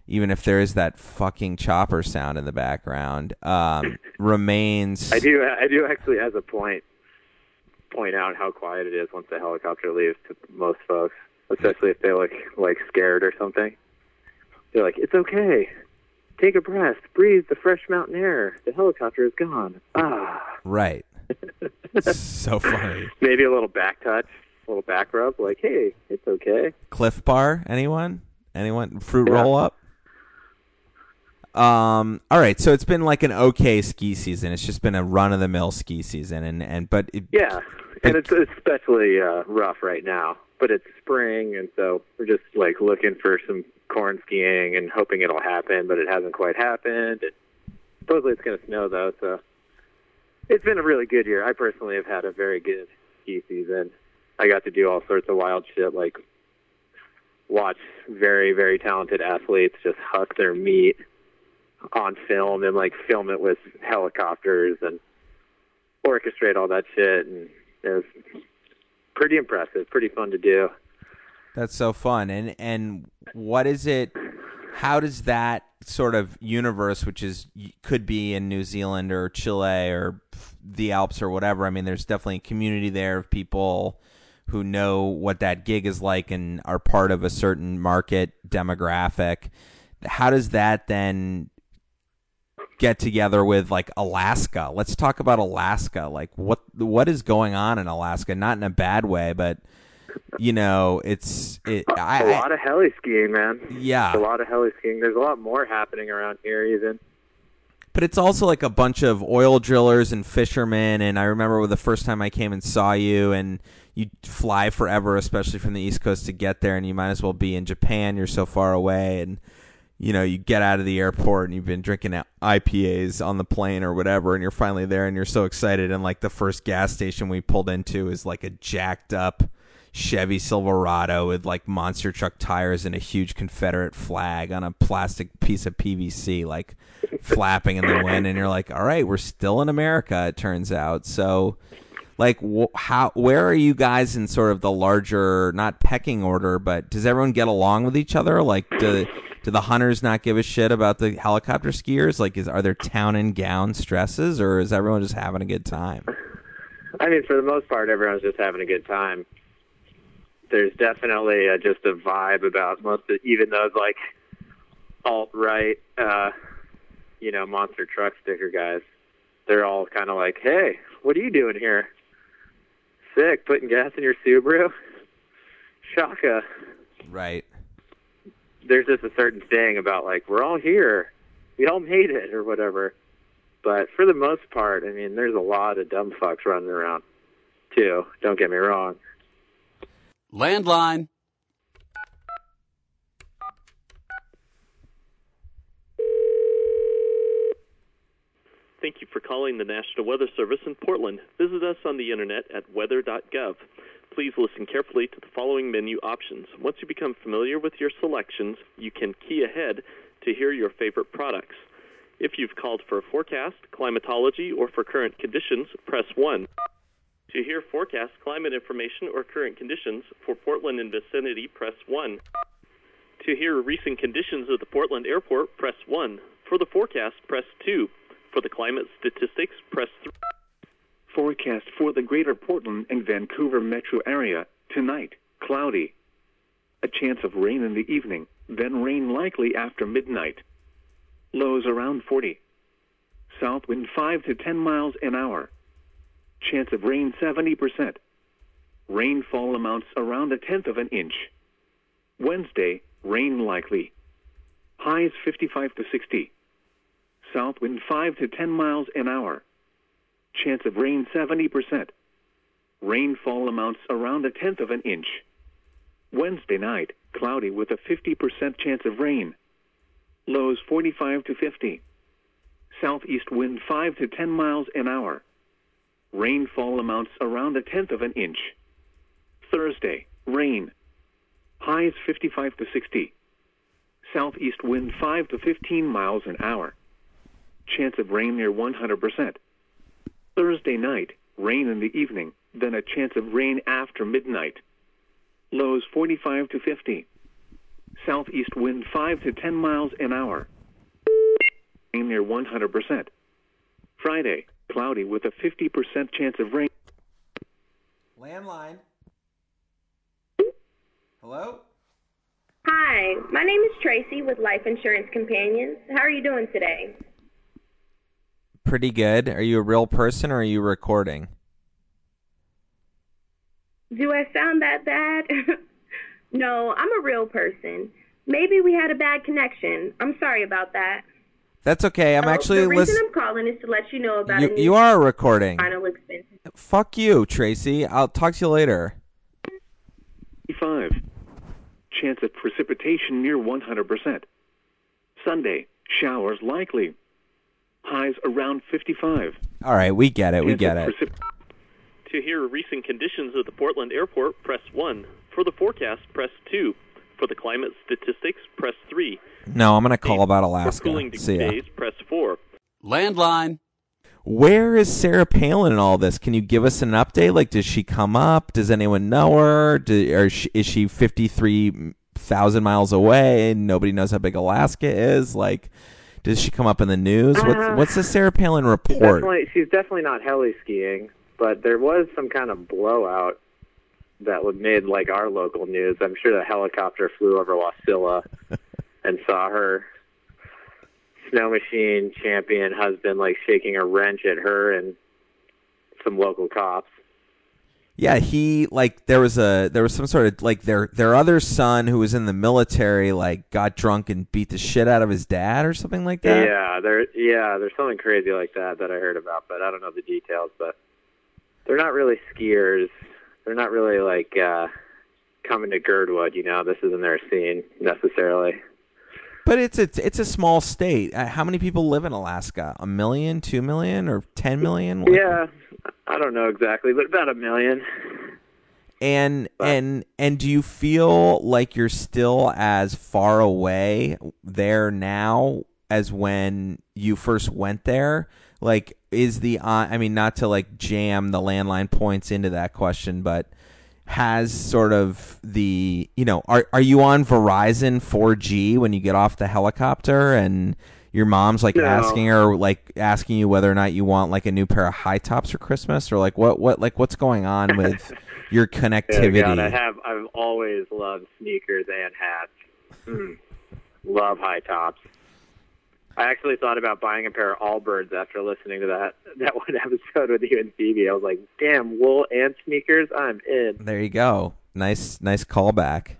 even if there is that fucking chopper sound in the background, um, remains. I do. I do actually, as a point, point out how quiet it is once the helicopter leaves to most folks, especially if they look like scared or something. They're like, "It's okay. Take a breath. Breathe the fresh mountain air. The helicopter is gone." Ah. Right. so funny. Maybe a little back touch, a little back rub, like, "Hey, it's okay." Clif Bar, anyone? Anyone? Fruit Yeah. roll up? Um. All right. So it's been like an okay ski season. It's just been a run of the mill ski season, and and but it, Yeah, and it's especially uh, rough right now. But it's spring, and so we're just like looking for some corn skiing and hoping it'll happen, but it hasn't quite happened. And supposedly it's going to snow though, so it's been a really good year. I personally have had a very good ski season. I got to do all sorts of wild shit, like watch very very talented athletes just huck their meat on film and like film it with helicopters and orchestrate all that shit and it was pretty impressive pretty fun to do That's so fun. And and what is it? How does that sort of universe, which is could be in New Zealand or Chile or the Alps or whatever? I mean, there's definitely a community there of people who know what that gig is like and are part of a certain market demographic. How does that then get together with like Alaska? Let's talk about Alaska. Like what what is going on in Alaska? Not in a bad way, but you know, it's it. a I, lot of heli skiing man Yeah. a lot of heli skiing there's a lot more happening around here even but it's also like a bunch of oil drillers and fishermen. And I remember the first time I came and saw you, and you fly forever, especially from the East Coast to get there, and you might as well be in Japan. You're so far away, and you know you get out of the airport and you've been drinking IPAs on the plane or whatever, and you're finally there, and you're so excited. And like the first gas station we pulled into is like a jacked up. Chevy Silverado with like monster truck tires and a huge Confederate flag on a plastic piece of PVC, like flapping in the wind. And you're like, all right, we're still in America, it turns out. So, like, how, where are you guys in sort of the larger, not pecking order, but does everyone get along with each other? Like, do, do the hunters not give a shit about the helicopter skiers? Like, is, are there town and gown stresses or is everyone just having a good time? i mean for the most part everyone's just having a good time there's definitely uh, just a vibe about most of even those like alt right uh you know monster truck sticker guys they're all kind of like hey what are you doing here sick putting gas in your subaru shaka Right. There's just a certain thing about like we're all here we all made it or whatever but for the most part i mean there's a lot of dumb fucks running around too don't get me wrong Landline. Thank you for calling the National Weather Service in Portland. Visit us on the internet at weather.gov. Please listen carefully to the following menu options. Once you become familiar with your selections, you can key ahead to hear your favorite products. If you've called for a forecast, climatology, or for current conditions, press 1. To hear forecast, climate information, or current conditions for Portland and vicinity, press 1. To hear recent conditions at the Portland airport, press 1. For the forecast, press 2. For the climate statistics, press 3. Forecast for the greater Portland and Vancouver metro area tonight cloudy. A chance of rain in the evening, then rain likely after midnight. Lows around 40. South wind 5 to 10 miles an hour. Chance of rain 70%. Rainfall amounts around a tenth of an inch. Wednesday, rain likely. Highs 55 to 60. South wind 5 to 10 miles an hour. Chance of rain 70%. Rainfall amounts around a tenth of an inch. Wednesday night, cloudy with a 50% chance of rain. Lows 45 to 50. Southeast wind 5 to 10 miles an hour. Rainfall amounts around a tenth of an inch. Thursday, rain. Highs 55 to 60. Southeast wind 5 to 15 miles an hour. Chance of rain near 100%. Thursday night, rain in the evening, then a chance of rain after midnight. Lows 45 to 50. Southeast wind 5 to 10 miles an hour. Rain near 100%. Friday, cloudy with a 50% chance of rain. Landline. Hello? Hi, my name is Tracy with Life Insurance Companions. How are you doing today? Pretty good. Are you a real person or are you recording? Do I sound that bad? no, I'm a real person. Maybe we had a bad connection. I'm sorry about that. That's okay. I'm Oh, actually the reason listening. I'm calling is to let you know about You, a new you are recording. final expense. Fuck you, Tracy. I'll talk to you later. 5. Chance of precipitation near 100%. Sunday, showers likely. Highs around 55. All right, we get it. We get it. precip- To hear recent conditions at the Portland airport, press 1. For the forecast, press 2. For the climate statistics, press 3. No, I'm gonna call about For Alaska. cooling See ya. days, press 4. Landline. Where is Sarah Palin in all this? Can you give us an update? Like, does she come up? Does anyone know her? Do, or is she- is she fifty three thousand miles away and nobody knows how big Alaska is? Like, does she come up in the news? Uh, What's what's the Sarah Palin She's report? definitely, she's definitely not heli skiing, but there was some kind of blowout that would made like our local news. I'm sure the helicopter flew over Wasilla and saw her snow machine champion husband like shaking a wrench at her and some local cops. Yeah, he like there was a there was some sort of like their their other son who was in the military like got drunk and beat the shit out of his dad or something like that. Yeah, there yeah, there's something crazy like that that I heard about, but I don't know the details, but they're not really skiers. They're not really like uh coming to Girdwood, you know. This isn't their scene necessarily. But it's a it's a small state. Uh, How many people live in Alaska? A million, two million, or ten million? What- Yeah, I don't know exactly, but about a million. And and and do you feel like you're still as far away there now as when you first went there? Like, is the uh, I mean, not to like jam the landline points into that question, but has sort of the you know are are you on Verizon 4G when you get off the helicopter and your mom's like No. asking her like asking you whether or not you want like a new pair of high tops for Christmas or like what what like what's going on with your connectivity? God, I have. I've always loved sneakers and hats. Mm. Love high tops. I actually thought about buying a pair of Allbirds after listening to that that one episode with you and Phoebe. I was like, "Damn, wool and sneakers, I'm in." There you go. Nice nice callback.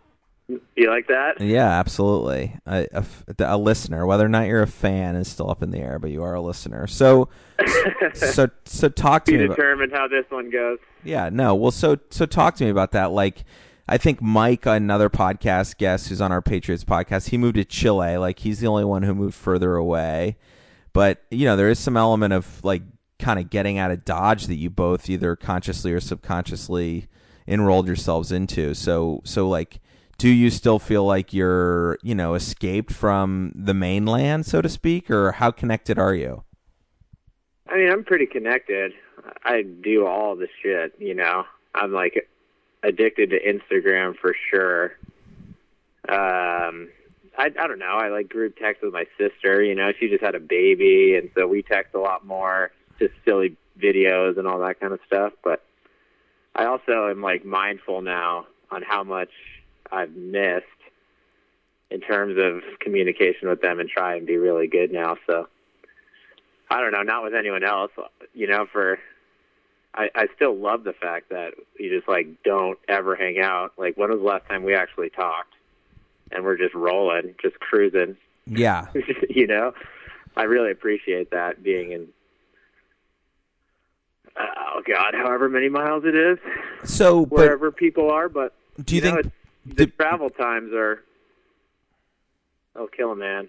You like that? Yeah, absolutely. A listener, whether or not you're a fan, is still up in the air, but you are a listener. So, so, so talk to Be me. About, determined how this one goes. yeah, no. Well, so, so talk to me about that. Like, I think Mike, another podcast guest who's on our Patriots podcast, he moved to Chile. Like, he's the only one who moved further away. But you know, there is some element of like kind of getting out of Dodge that you both either consciously or subconsciously enrolled yourselves into. So, so like do you still feel like you're, you know, escaped from the mainland, so to speak, or how connected are you? I mean, I'm pretty connected. I do all the shit, you know. I'm like addicted to Instagram for sure. Um, I I don't know. I like group text with my sister. You know, she just had a baby, and so we text a lot more, just silly videos and all that kind of stuff. But I also am like mindful now on how much I've missed in terms of communication with them, and try and be really good now. So. I don't know, not with anyone else. You know, for I, I still love the fact that you just like don't ever hang out. Like when was the last time we actually talked? And we're just rolling, just cruising. Yeah. you know, I really appreciate that being in. Oh God, however many miles it is, So, but wherever people are. But do you, know, think it's, the travel times are? Oh, kill a man.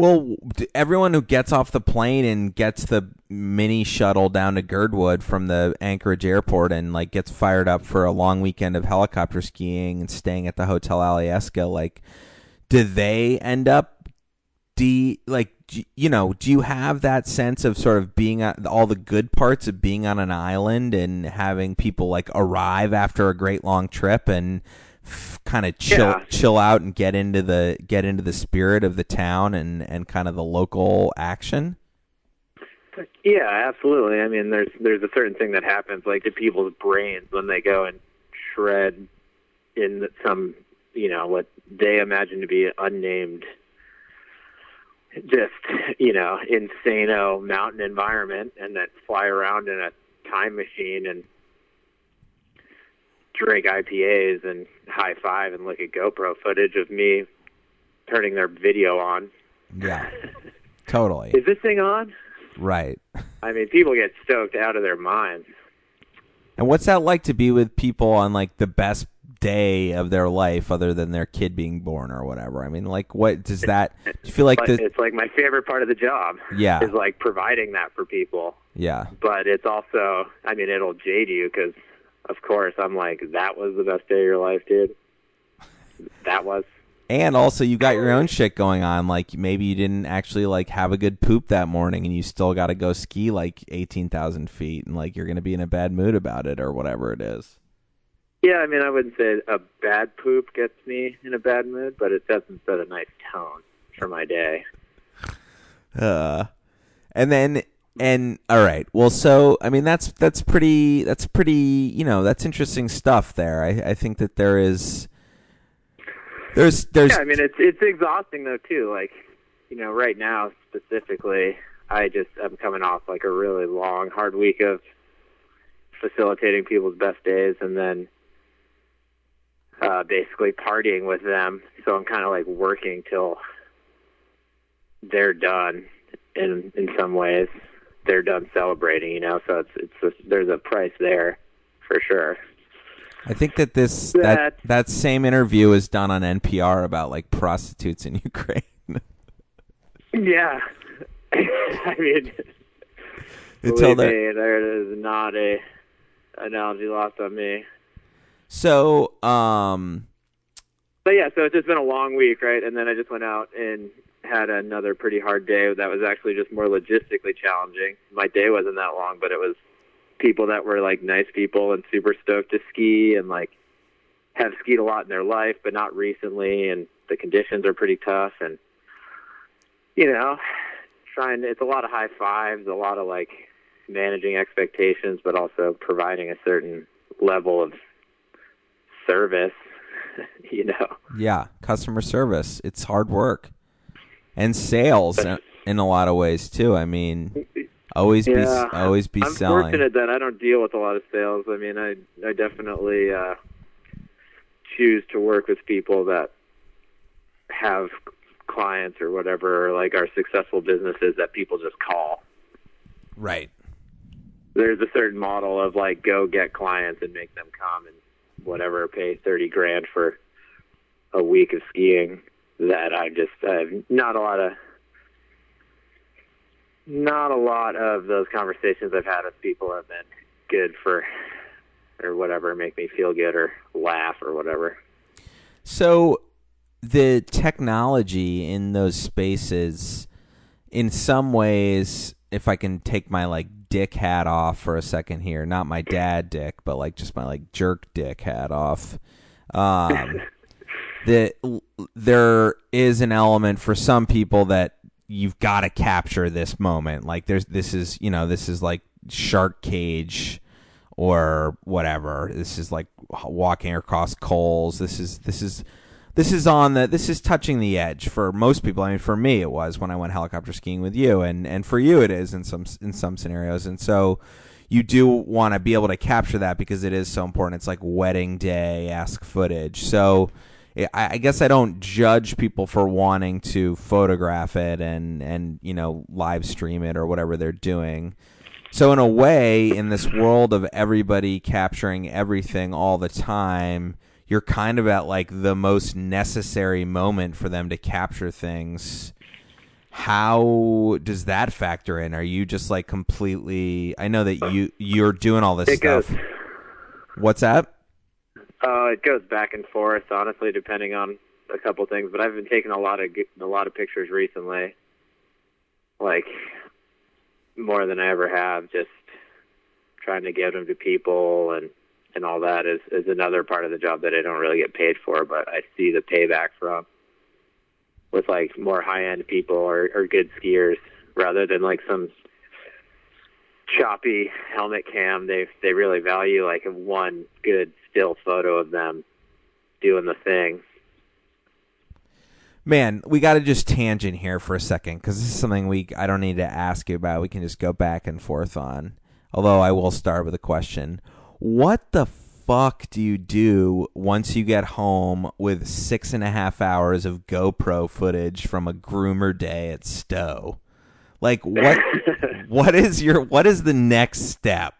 Well, everyone who gets off the plane and gets the mini shuttle down to Girdwood from the Anchorage airport and like gets fired up for a long weekend of helicopter skiing and staying at the Hotel Alyeska, like, do they end up de like you know? Do you have that sense of sort of being at all the good parts of being on an island and having people like arrive after a great long trip and kind of chill Yeah. chill out and get into the get into the spirit of the town and and kind of the local action. Yeah, absolutely. I mean, there's there's a certain thing that happens like to people's brains when they go and shred in some, you know, what they imagine to be unnamed, just you know, insano mountain environment, and then fly around in a time machine and drink IPAs and high five and look at GoPro footage of me turning their video on. Yeah. Totally. Is this thing on? Right. I mean, people get stoked out of their minds. And what's that like to be with people on like the best day of their life other than their kid being born or whatever? I mean, like what does that do you feel like the it's like my favorite part of the job. Yeah. is like providing that for people. Yeah. But it's also, I mean, it'll jade you because, of course, I'm like, that was the best day of your life, dude. That was. And also, you got your own shit going on. Like maybe you didn't actually like have a good poop that morning, and you still got to go ski like eighteen thousand feet, and like you're gonna be in a bad mood about it or whatever it is. Yeah, I mean, I wouldn't say a bad poop gets me in a bad mood, but it doesn't set a nice tone for my day. Uh, and then and all right, well, so I mean that's that's pretty that's pretty you know that's interesting stuff there. I I think that there is there's there's yeah, I mean, it's it's exhausting though too. Like, you know, right now specifically, I just I'm coming off like a really long, hard week of facilitating people's best days, and then uh, basically partying with them. So I'm kind of like working till they're done. In in some ways, they're done celebrating. You know, so it's it's just, there's a price there for sure. I think that this that That- that same interview is done on NPR about like prostitutes in Ukraine. Yeah. I mean, Until believe me, there is not a analogy lost on me. So, um, But yeah, so it's just been a long week, right? And then I just went out and had another pretty hard day that was actually just more logistically challenging. My day wasn't that long, but it was people that were like nice people and super stoked to ski and like have skied a lot in their life, but not recently. And the conditions are pretty tough. And, you know, trying, it's a lot of high fives, a lot of like managing expectations, but also providing a certain level of service, you know. yeah, customer service. It's hard work, and sales in, in a lot of ways too. I mean, always be always be I'm selling. fortunate that I don't deal with a lot of sales. I mean, I I definitely uh, choose to work with people that have clients or whatever, like are successful businesses that people just call. Right. There's a certain model of like go get clients and make them come and whatever, pay thirty grand for a week of skiing. That I just have not a lot of not a lot of those conversations I've had with people have been good for or whatever, make me feel good or laugh or whatever. So the technology in those spaces, in some ways, if I can take my like dick hat off for a second here, not my dad dick, but like just my like jerk dick hat off. Um, the there is an element for some people that you've got to capture this moment. Like there's this is you know this is like Shark Cage or whatever. This is like walking across coals. This is this is this is on the this is touching the edge for most people. I mean, for me it was when I went helicopter skiing with you, and and for you it is in some in some scenarios. And so you do want to be able to capture that because it is so important. It's like wedding day ask footage. So. I I guess I don't judge people for wanting to photograph it and, and you know live stream it or whatever they're doing. So in a way, in this world of everybody capturing everything all the time, you're kind of at like the most necessary moment for them to capture things. How does that factor in? Are you just like completely? I know that you you're doing all this It stuff. goes. What's that? Uh, it goes back and forth, honestly, depending on a couple things. But I've been taking a lot of a lot of pictures recently, like more than I ever have. Just trying to give them to people and and all that is is another part of the job that I don't really get paid for, but I see the payback from with like more high end people or, or good skiers rather than like some choppy helmet cam. They they really value like one good still photo of them doing the thing. Man, we got to just tangent here for a second because this is something we I don't need to ask you about. We can just go back and forth on. Although I will start with a question: What the fuck do you do once you get home with six and a half hours of GoPro footage from a groomer day at Stowe? Like what? what is your what is the next step?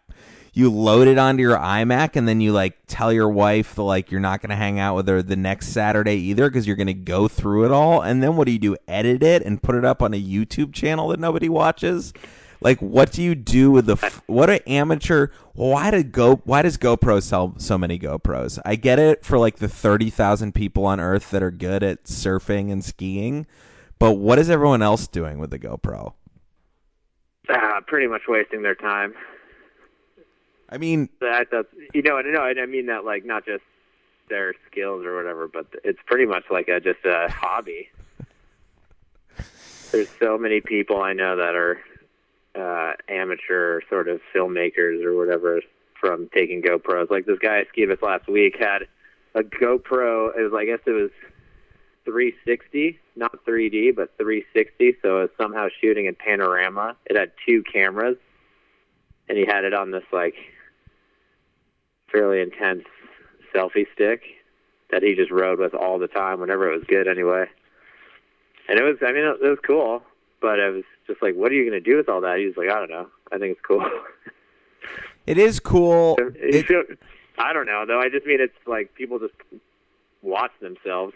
You load it onto your iMac and then you like tell your wife that like you're not going to hang out with her the next Saturday either because you're going to go through it all. And then what do you do? Edit it and put it up on a YouTube channel that nobody watches? Like what do you do with the f- what an amateur? Why did go? Why does GoPro sell so many GoPros? I get it for like the thirty thousand people on Earth that are good at surfing and skiing, but what is everyone else doing with the GoPro? Uh, pretty much wasting their time. I mean, that that's you know, no, and I mean that like not just their skills or whatever, but it's pretty much like a just a hobby. There's so many people I know that are uh, amateur sort of filmmakers or whatever from taking GoPros. Like this guy at Ski Bus last week had a GoPro. It was, I guess, it was 360, not 3D, but 360. So it was somehow shooting in panorama. It had two cameras, and he had it on this like fairly intense selfie stick that he just rode with all the time whenever it was good anyway. And it was, I mean, it, it was cool, but it was just like, what are you going to do with all that? He was like, I don't know. I think it's cool. It is cool. Feel- I don't know though. I just mean it's like people just watch themselves.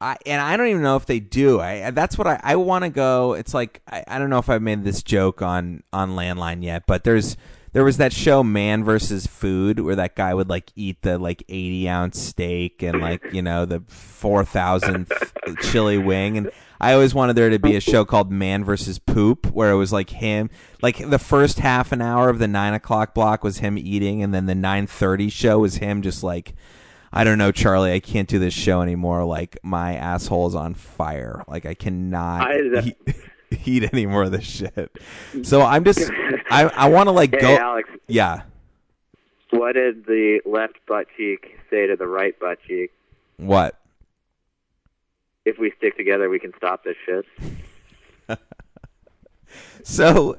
I and I don't even know if they do. I that's what I I want to go. It's like I, I don't know if I've made this joke on on landline yet, but there's there was that show Man versus Food where that guy would like eat the like 80 ounce steak and like you know the 4,000 chili wing and I always wanted there to be a show called Man versus Poop where it was like him like the first half an hour of the nine o'clock block was him eating and then the 9:30 show was him just like I don't know, Charlie. I can't do this show anymore. Like my asshole is on fire. Like I cannot I- uh, eat, eat any more of this shit. So I'm just, I, I want to like Hey, go. Alex. Yeah. What did the left butt cheek say to the right butt cheek? What? If we stick together, we can stop this shit. So,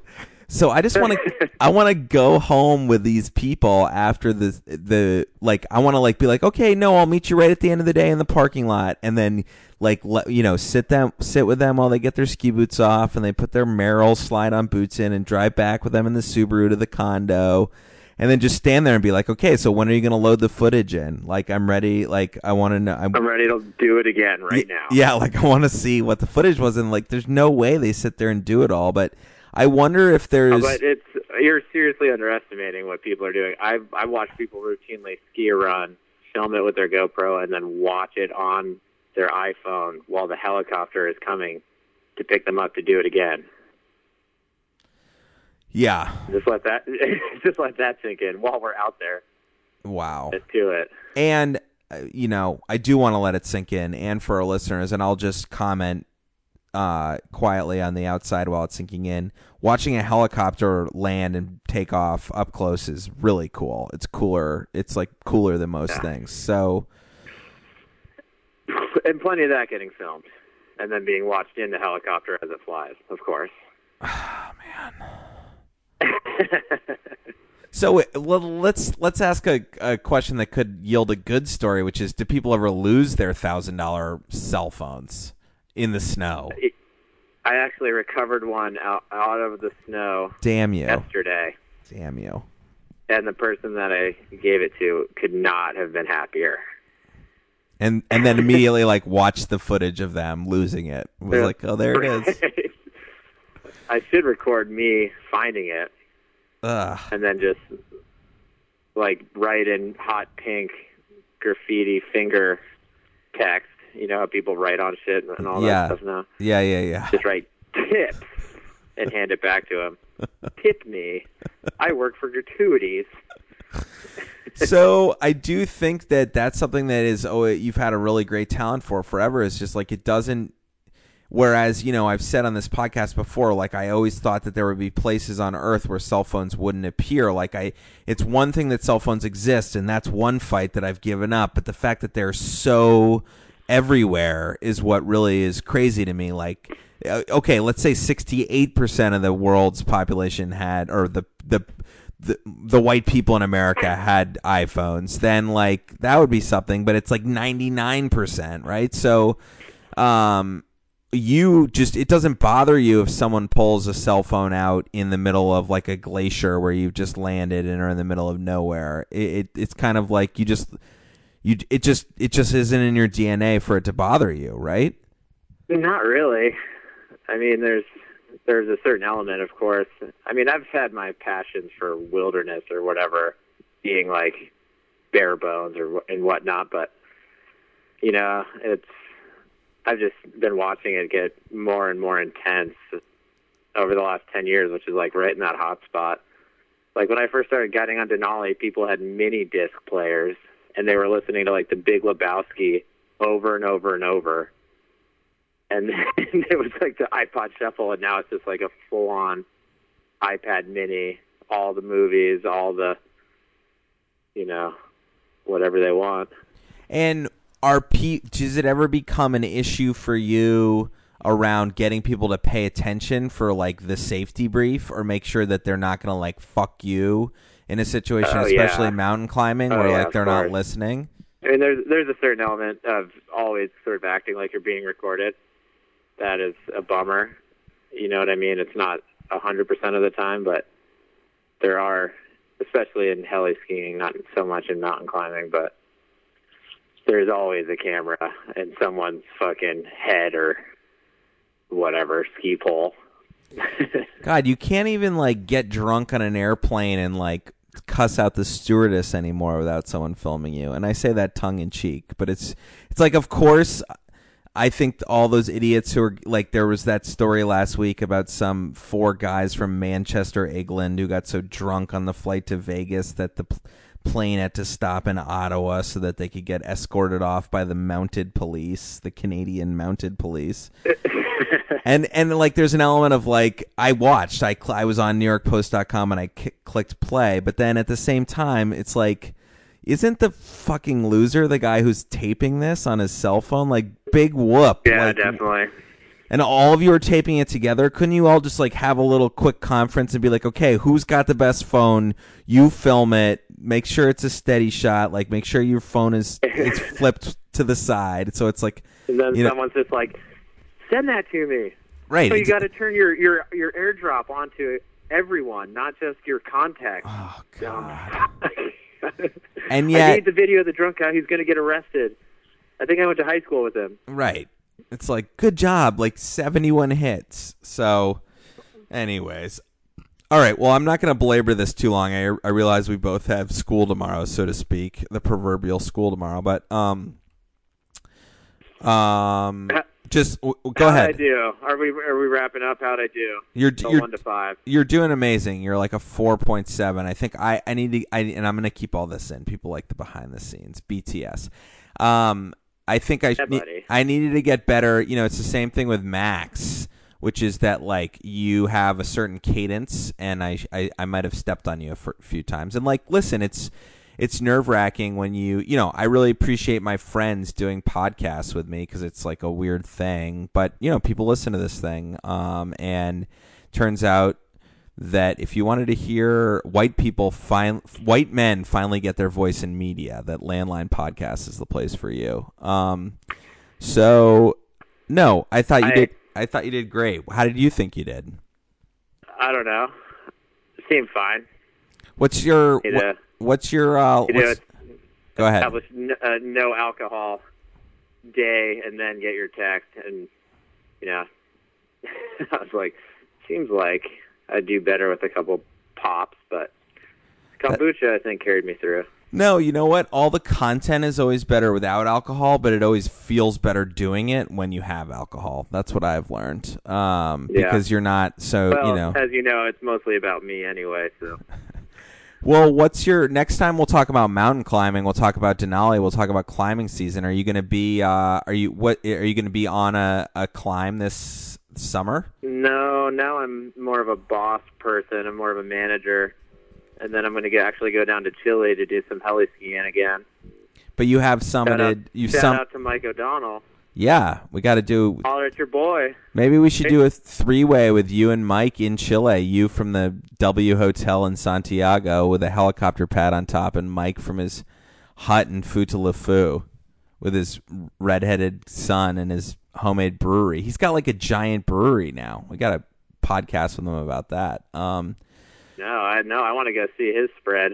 so I just want to, I want to go home with these people after the the like. I want to like be like, okay, no, I'll meet you right at the end of the day in the parking lot, and then like let you know sit them sit with them while they get their ski boots off and they put their Merrell slide on boots in and drive back with them in the Subaru to the condo. And then just stand there and be like, okay, so when are you going to load the footage in? Like, I'm ready. Like, I want to know. I'm, I'm ready to do it again right now. yeah, like I want to see what the footage was, and like, there's no way they sit there and do it all. But I wonder if there's. But it's you're seriously underestimating what people are doing. I I watch people routinely ski a run, film it with their GoPro, and then watch it on their iPhone while the helicopter is coming to pick them up to do it again. yeah. Just let that just let that sink in while we're out there. Wow. Let's do it. And uh, you know, I do want to let it sink in, and for our listeners, and I'll just comment uh, quietly on the outside while it's sinking in. Watching a helicopter land and take off up close is really cool. It's cooler. It's like cooler than most things. So And plenty of that getting filmed. And then being watched in the helicopter as it flies, of course. So uh, well, let's let's ask a, a question that could yield a good story, which is: Do people ever lose their thousand dollar cell phones in the snow? I actually recovered one out, out of the snow Damn you! yesterday. Damn you! and the person that I gave it to could not have been happier. And and then immediately like watched the footage of them losing it. It was like, oh, there it is. I should record me finding it Ugh. and then just like write in hot pink graffiti finger text. You know how people write on shit and all Yeah. that stuff now. Yeah, yeah, yeah. Just write tips and hand it back to him. Tip me. I work for gratuities. so I do think that that's something that is oh you've had a really great talent for forever. It's just like it doesn't. Whereas you know I've said on this podcast before, like I always thought that there would be places on Earth where cell phones wouldn't appear. Like I, it's one thing that cell phones exist, and that's one fight that I've given up. But the fact that they're so everywhere is what really is crazy to me. Like uh, okay, let's say 68% of the world's population had, or the, the, the, the white people in America had iPhones, then like that would be something, but it's like 99%, right? So, um, you just, it doesn't bother you if someone pulls a cell phone out in the middle of like a glacier where you've just landed and are in the middle of nowhere. It, it it's kind of like you just, you, it just, it just isn't in your DNA for it to bother you, right? Not really. I mean, there's there's a certain element, of course. I mean, I've had my passions for wilderness or whatever, being like bare bones or and whatnot, but you know, it's I've just been watching it get more and more intense over the last ten years, which is like right in that hot spot. Like when I first started getting on Denali, people had mini disc players and they were listening to like the Big Lebowski over and over and over and then it was like the iPod Shuffle, and now it's just like a full-on iPad Mini. All the movies, all the, you know, whatever they want. And are pe- does it ever become an issue for you around getting people to pay attention for like the safety brief, or make sure that they're not going to like fuck you in a situation, Oh, especially yeah. mountain climbing, Oh, where yeah, like they're not listening? I mean, there's there's a certain element of always sort of acting like you're being recorded. That is a bummer. You know what I mean? It's not a hundred percent of the time, but there are, especially in heli skiing, not so much in mountain climbing, but there's always a camera in someone's fucking head or whatever ski pole. God, you can't even like get drunk on an airplane and like cuss out the stewardess anymore without someone filming you. And I say that tongue in cheek, but it's it's like of course I think all those idiots who are like there was that story last week about some four guys from Manchester, England who got so drunk on the flight to Vegas that the pl- plane had to stop in Ottawa so that they could get escorted off by the mounted police, the Canadian mounted police and and like there's an element of like I watched I cl- I was on NewYorkPost.com and I k- clicked play, but then at the same time it's like, isn't the fucking loser the guy who's taping this on his cell phone? Like big whoop. Yeah, like, definitely. And all of you are taping it together. Couldn't you all just like have a little quick conference and be like, okay, who's got the best phone? You film it. Make sure it's a steady shot. Like make sure your phone is it's flipped to the side, so it's like And then you know- someone's just like, "Send that to me." Right, So you got to turn your your your AirDrop onto everyone, not just your contacts. Oh God. And yet, I need the video of the drunk guy who's going to get arrested. I think I went to high school with him. Right. It's like good job, like 71 hits. So anyways, all right, well, I'm not going to belabor this too long. I I realize we both have school tomorrow, so to speak, the proverbial school tomorrow, but um um just w- w- go How'd ahead. I do? Are we are we wrapping up? How'd I do? You're- So you're- one to five. You're doing amazing. You're like a 4.7. I think I, I need to, I, and I'm going to keep all this in. People like the behind the scenes, BTS. Um, I think I, Yeah. I needed to get better. You know, it's the same thing with Max, which is that like you have a certain cadence, and I, I, I might have stepped on you a f- few times. And like, listen, it's, it's nerve wracking when you, you know, I really appreciate my friends doing podcasts with me because it's like a weird thing. But you know, people listen to this thing, um, and turns out that if you wanted to hear white people fin- white men finally get their voice in media, that Landline Podcast is the place for you. Um, so no, I thought you I- did. I thought you did great. How did you think you did? I don't know. Seemed fine. What's your You what- know, what's your uh, you know, go ahead. establish n- uh, no alcohol day, and then get your text, and you know, I was like, seems like I'd do better with a couple pops, but kombucha I think carried me through. No, you know what? All the content is always better without alcohol, but it always feels better doing it when you have alcohol. That's what I've learned. Um, Yeah. because you're not so well, you know. as you know, it's mostly about me anyway. So Well, what's your next time? We'll talk about mountain climbing. We'll talk about Denali. We'll talk about climbing season. Are you going to be? Uh, are you what? Are you going to be on a, a climb this summer? No, now I'm more of a boss person. I'm more of a manager, and then I'm going to actually go down to Chile to do some heli skiing again. But you have summited. You've shout sum. out to Mike O'Donnell. Yeah, we got to do. Holler at your boy. Maybe we should do a three way with you and Mike in Chile. You from the W Hotel in Santiago with a helicopter pad on top, and Mike from his hut in Futaleufu with his redheaded son and his homemade brewery. He's got like a giant brewery now. We got a podcast with him about that. Um, No, I no, I want to go see his spread,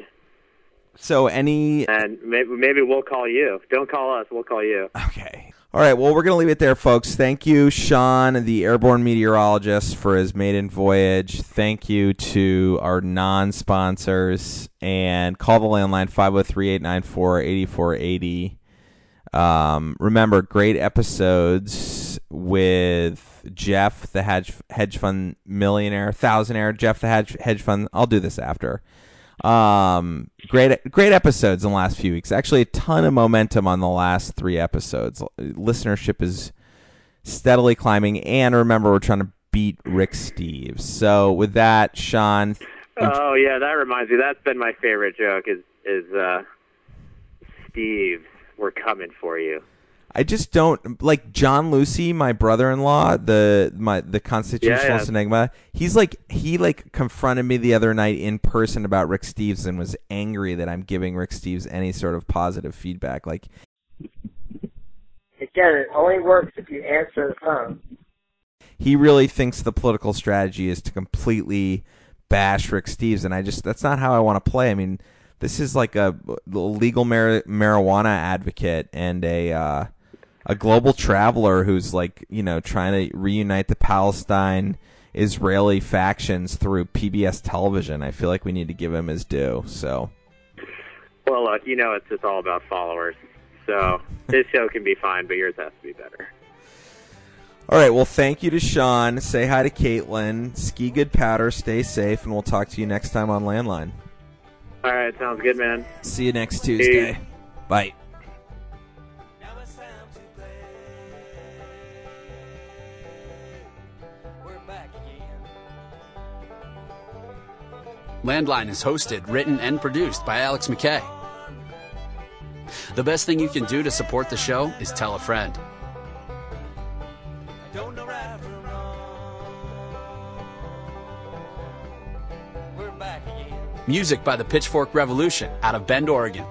so any and maybe maybe we'll call you. Don't call us. We'll call you. Okay. All right. Well, we're going to leave it there, folks. Thank you, Sean, the airborne meteorologist, for his maiden voyage. Thank you to our non sponsors. And call the landline 503 894 8480. Um, remember, great episodes with Jeff, the hedge, hedge fund millionaire, thousandaire, Jeff, the hedge, hedge fund. I'll do this after. Um, great, great episodes in the last few weeks. Actually, a ton of momentum on the last three episodes. Listenership is steadily climbing, and remember, we're trying to beat Rick Steves. So, with that, Sean, Oh yeah, that reminds me. That's been my favorite joke. Is is uh, Steve? We're coming for you. I just don't like John Lucy, my brother-in-law, the my the constitutionalist yeah. enigma. He's like he like confronted me the other night in person about Rick Steves and was angry that I'm giving Rick Steves any sort of positive feedback. Like Again, it only works if you answer the phone. he really thinks the political strategy is to completely bash Rick Steves, and I just that's not how I want to play. I mean, this is like a legal mar- marijuana advocate and a uh, a global traveler who's like you know trying to reunite the Palestine Israeli factions through PBS television. I feel like we need to give him his due. So. Well, look, you know it's just all about followers. So this show can be fine, but yours has to be better. All right. Well, thank you to Sean. Say hi to Caitlin. Ski good powder. Stay safe, and we'll talk to you next time on Landline. All right, sounds good, man. See you next Tuesday. Bye. Landline is hosted, written, and produced by Alex McKay. The best thing you can do to support the show is tell a friend. Music by the Pitchfork Revolution out of Bend, Oregon.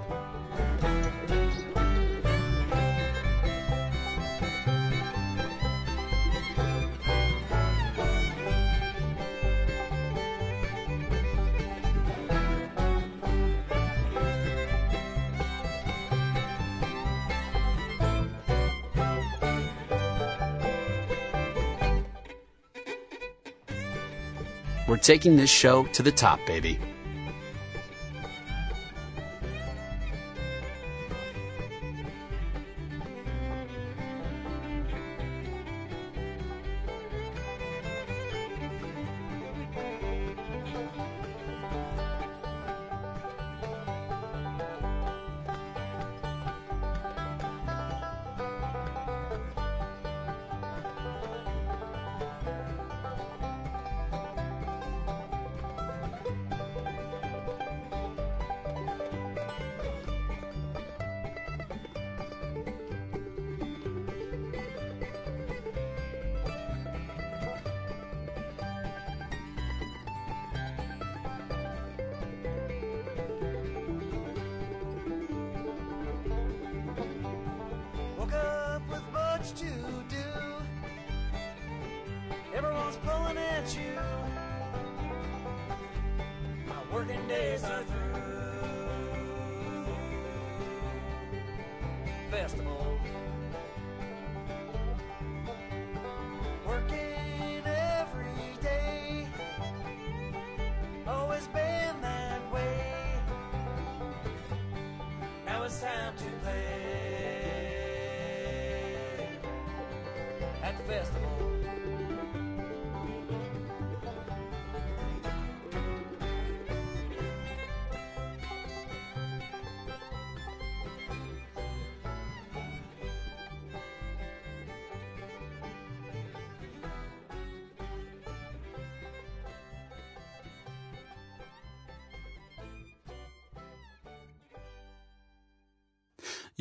We're taking this show to the top, baby.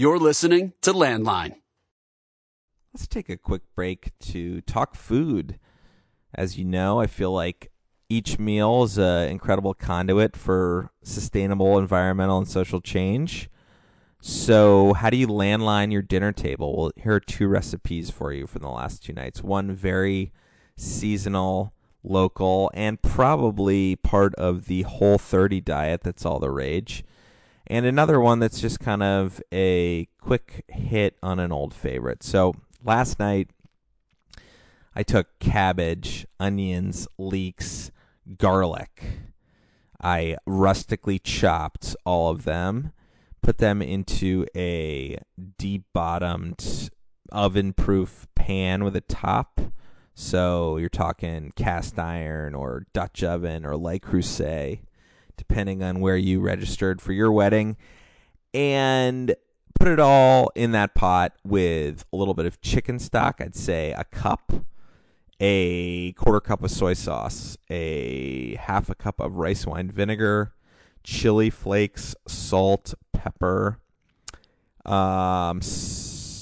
You're listening to Landline. Let's take a quick break to talk food. As you know, I feel like each meal is an incredible conduit for sustainable environmental and social change. So, how do you landline your dinner table? Well, here are two recipes for you from the last two nights. One very seasonal, local, and probably part of the whole 30 diet that's all the rage. And another one that's just kind of a quick hit on an old favorite. So, last night I took cabbage, onions, leeks, garlic. I rustically chopped all of them put them into a deep bottomed oven proof pan with a top. So you're talking cast iron or Dutch oven or Le Creuset, depending on where you registered for your wedding. And put it all in that pot with a little bit of chicken stock. I'd say a cup, a quarter cup of soy sauce, a half a cup of rice wine vinegar, chili flakes, salt, pepper, um,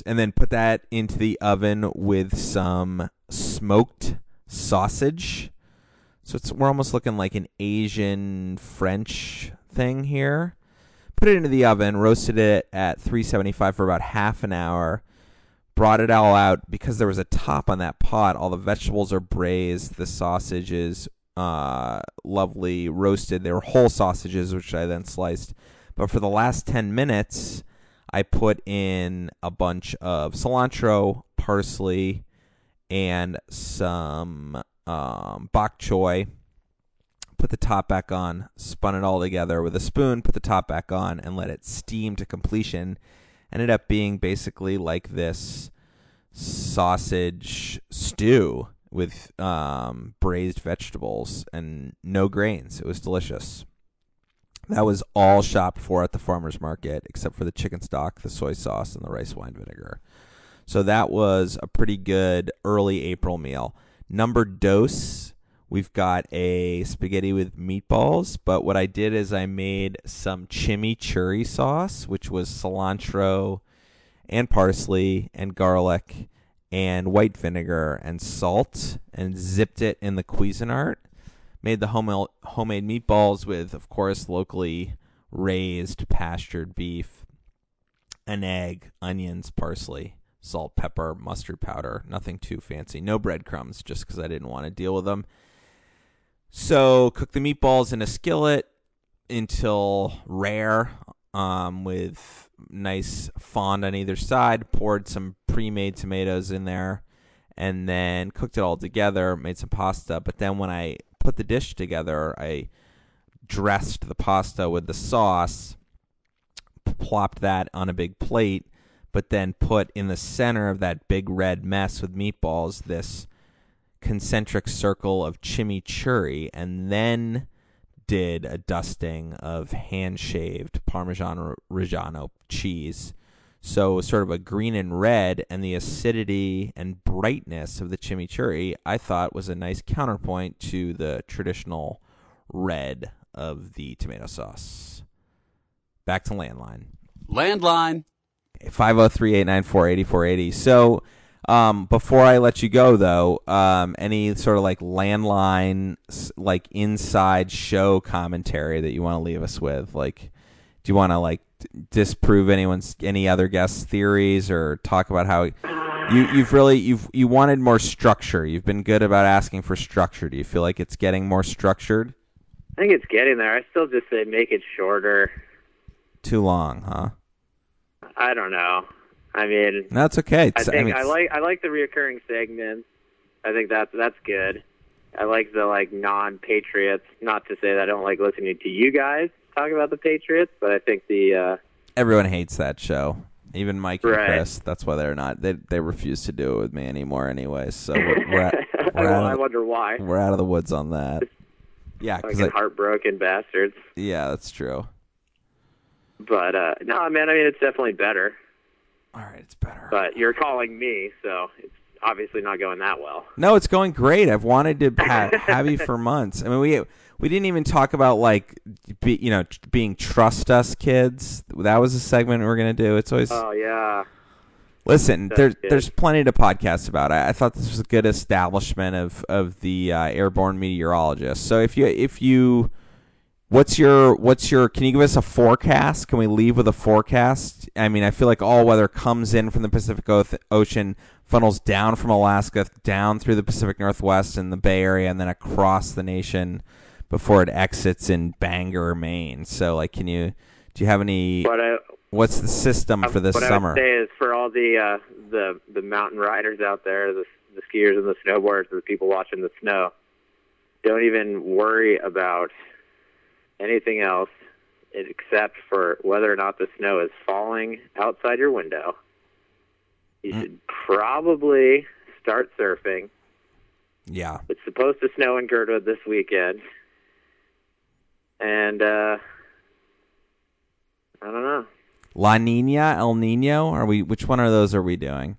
and then put that into the oven with some smoked sausage. So it's we're almost looking like an Asian French thing here. Put it into the oven, roasted it at 375 for about half an hour. Brought it all out because there was a top on that pot. All the vegetables are braised. The sausages, uh, lovely roasted. They were whole sausages, which I then sliced. But for the last 10 minutes, I put in a bunch of cilantro, parsley, and some um, bok choy. Put the top back on, spun it all together with a spoon, put the top back on, and let it steam to completion. Ended up being basically like this sausage stew with um, braised vegetables and no grains. It was delicious. That was all shopped for at the farmer's market, except for the chicken stock, the soy sauce, and the rice wine vinegar. So that was a pretty good early April meal. Number dose, we've got a spaghetti with meatballs, but what I did is I made some chimichurri sauce, which was cilantro and parsley and garlic and white vinegar and salt and zipped it in the Cuisinart. Made the home, homemade meatballs with, of course, locally raised pastured beef, an egg, onions, parsley, salt, pepper, mustard powder. Nothing too fancy. No breadcrumbs, just because I didn't want to deal with them. So cook the meatballs in a skillet until rare, um, with nice fond on either side. Poured some pre-made tomatoes in there, and then cooked it all together. Made some pasta. But then when I put the dish together, I dressed the pasta with the sauce, plopped that on a big plate, but then put in the center of that big red mess with meatballs this concentric circle of chimichurri, and then did a dusting of hand shaved Parmesan Reggiano cheese. So, sort of a green and red, and the acidity and brightness of the chimichurri, I thought was a nice counterpoint to the traditional red of the tomato sauce. Back to landline. Landline. 503 894 8480. So, um, before I let you go, though, um, any sort of like landline, like inside show commentary that you want to leave us with? Like, do you want to like disprove anyone's any other guests' theories or talk about how you you've really you've you wanted more structure. You've been good about asking for structure. Do you feel like it's getting more structured? I think it's getting there. I still just say make it shorter. Too long, huh? I don't know. I mean, that's okay. I It's- I think mean, I, like I like the reoccurring segments. I think that's that's good. I like the like non-Patriots. Not to say that I don't like listening to you guys talk about the Patriots, but I think the uh, Everyone hates that show. Even Mike and Chris. That's why they're not. They they refuse to do it with me anymore. Anyway, so we're we're, at, I, we're, I of, wonder why. we're out of the woods on that. Yeah, because Fucking heartbroken bastards. yeah, that's true. But uh no, man. I mean, it's definitely better. All right, it's better. But you're calling me, so it's obviously not going that well. No, it's going great. I've wanted to ha- have you for months. I mean, we We didn't even talk about like, be, you know, being trust us kids. That was a segment we were gonna do. It's always Oh yeah. listen. That's There, good. there's plenty to podcast about. I, I thought this was a good establishment of of the uh, airborne meteorologist. So if you if you What's your what's your can you give us a forecast? Can we leave with a forecast? I mean, I feel like all weather comes in from the Pacific Ocean, funnels down from Alaska, down through the Pacific Northwest and the Bay Area and then across the nation before it exits in Bangor, Maine. So like can you do you have any What I what's the system for this what I would say is for all the uh, the the mountain riders out there, the the skiers and the snowboarders, the people watching the snow, don't even worry about anything else except for whether or not the snow is falling outside your window. You Mm. should probably start surfing. Yeah. It's supposed to snow in Girdwood this weekend. And uh I don't know. La Nina, El Nino? Are we which one of those are we doing?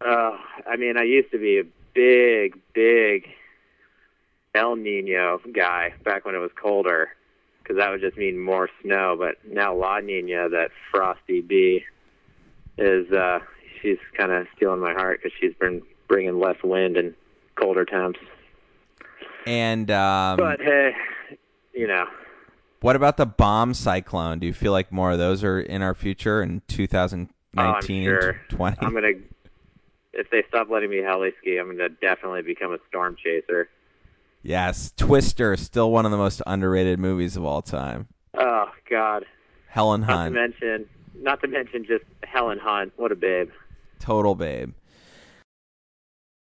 Uh, I mean, I used to be a big, big El Nino guy back when it was colder, because that would just mean more snow. But now La Nina, that frosty bee, is uh, she's kind of stealing my heart because she's been bringing less wind and colder temps. And um, but hey, you know, What about the bomb cyclone? Do you feel like more of those are in our future in 2019 oh, I'm sure. and 20? I'm gonna. If they stop letting me heli ski, I'm gonna definitely become a storm chaser. Yes, Twister still one of the most underrated movies of all time. Oh God. Helen Hunt. Not to mention, not to mention just Helen Hunt. What a babe. total babe.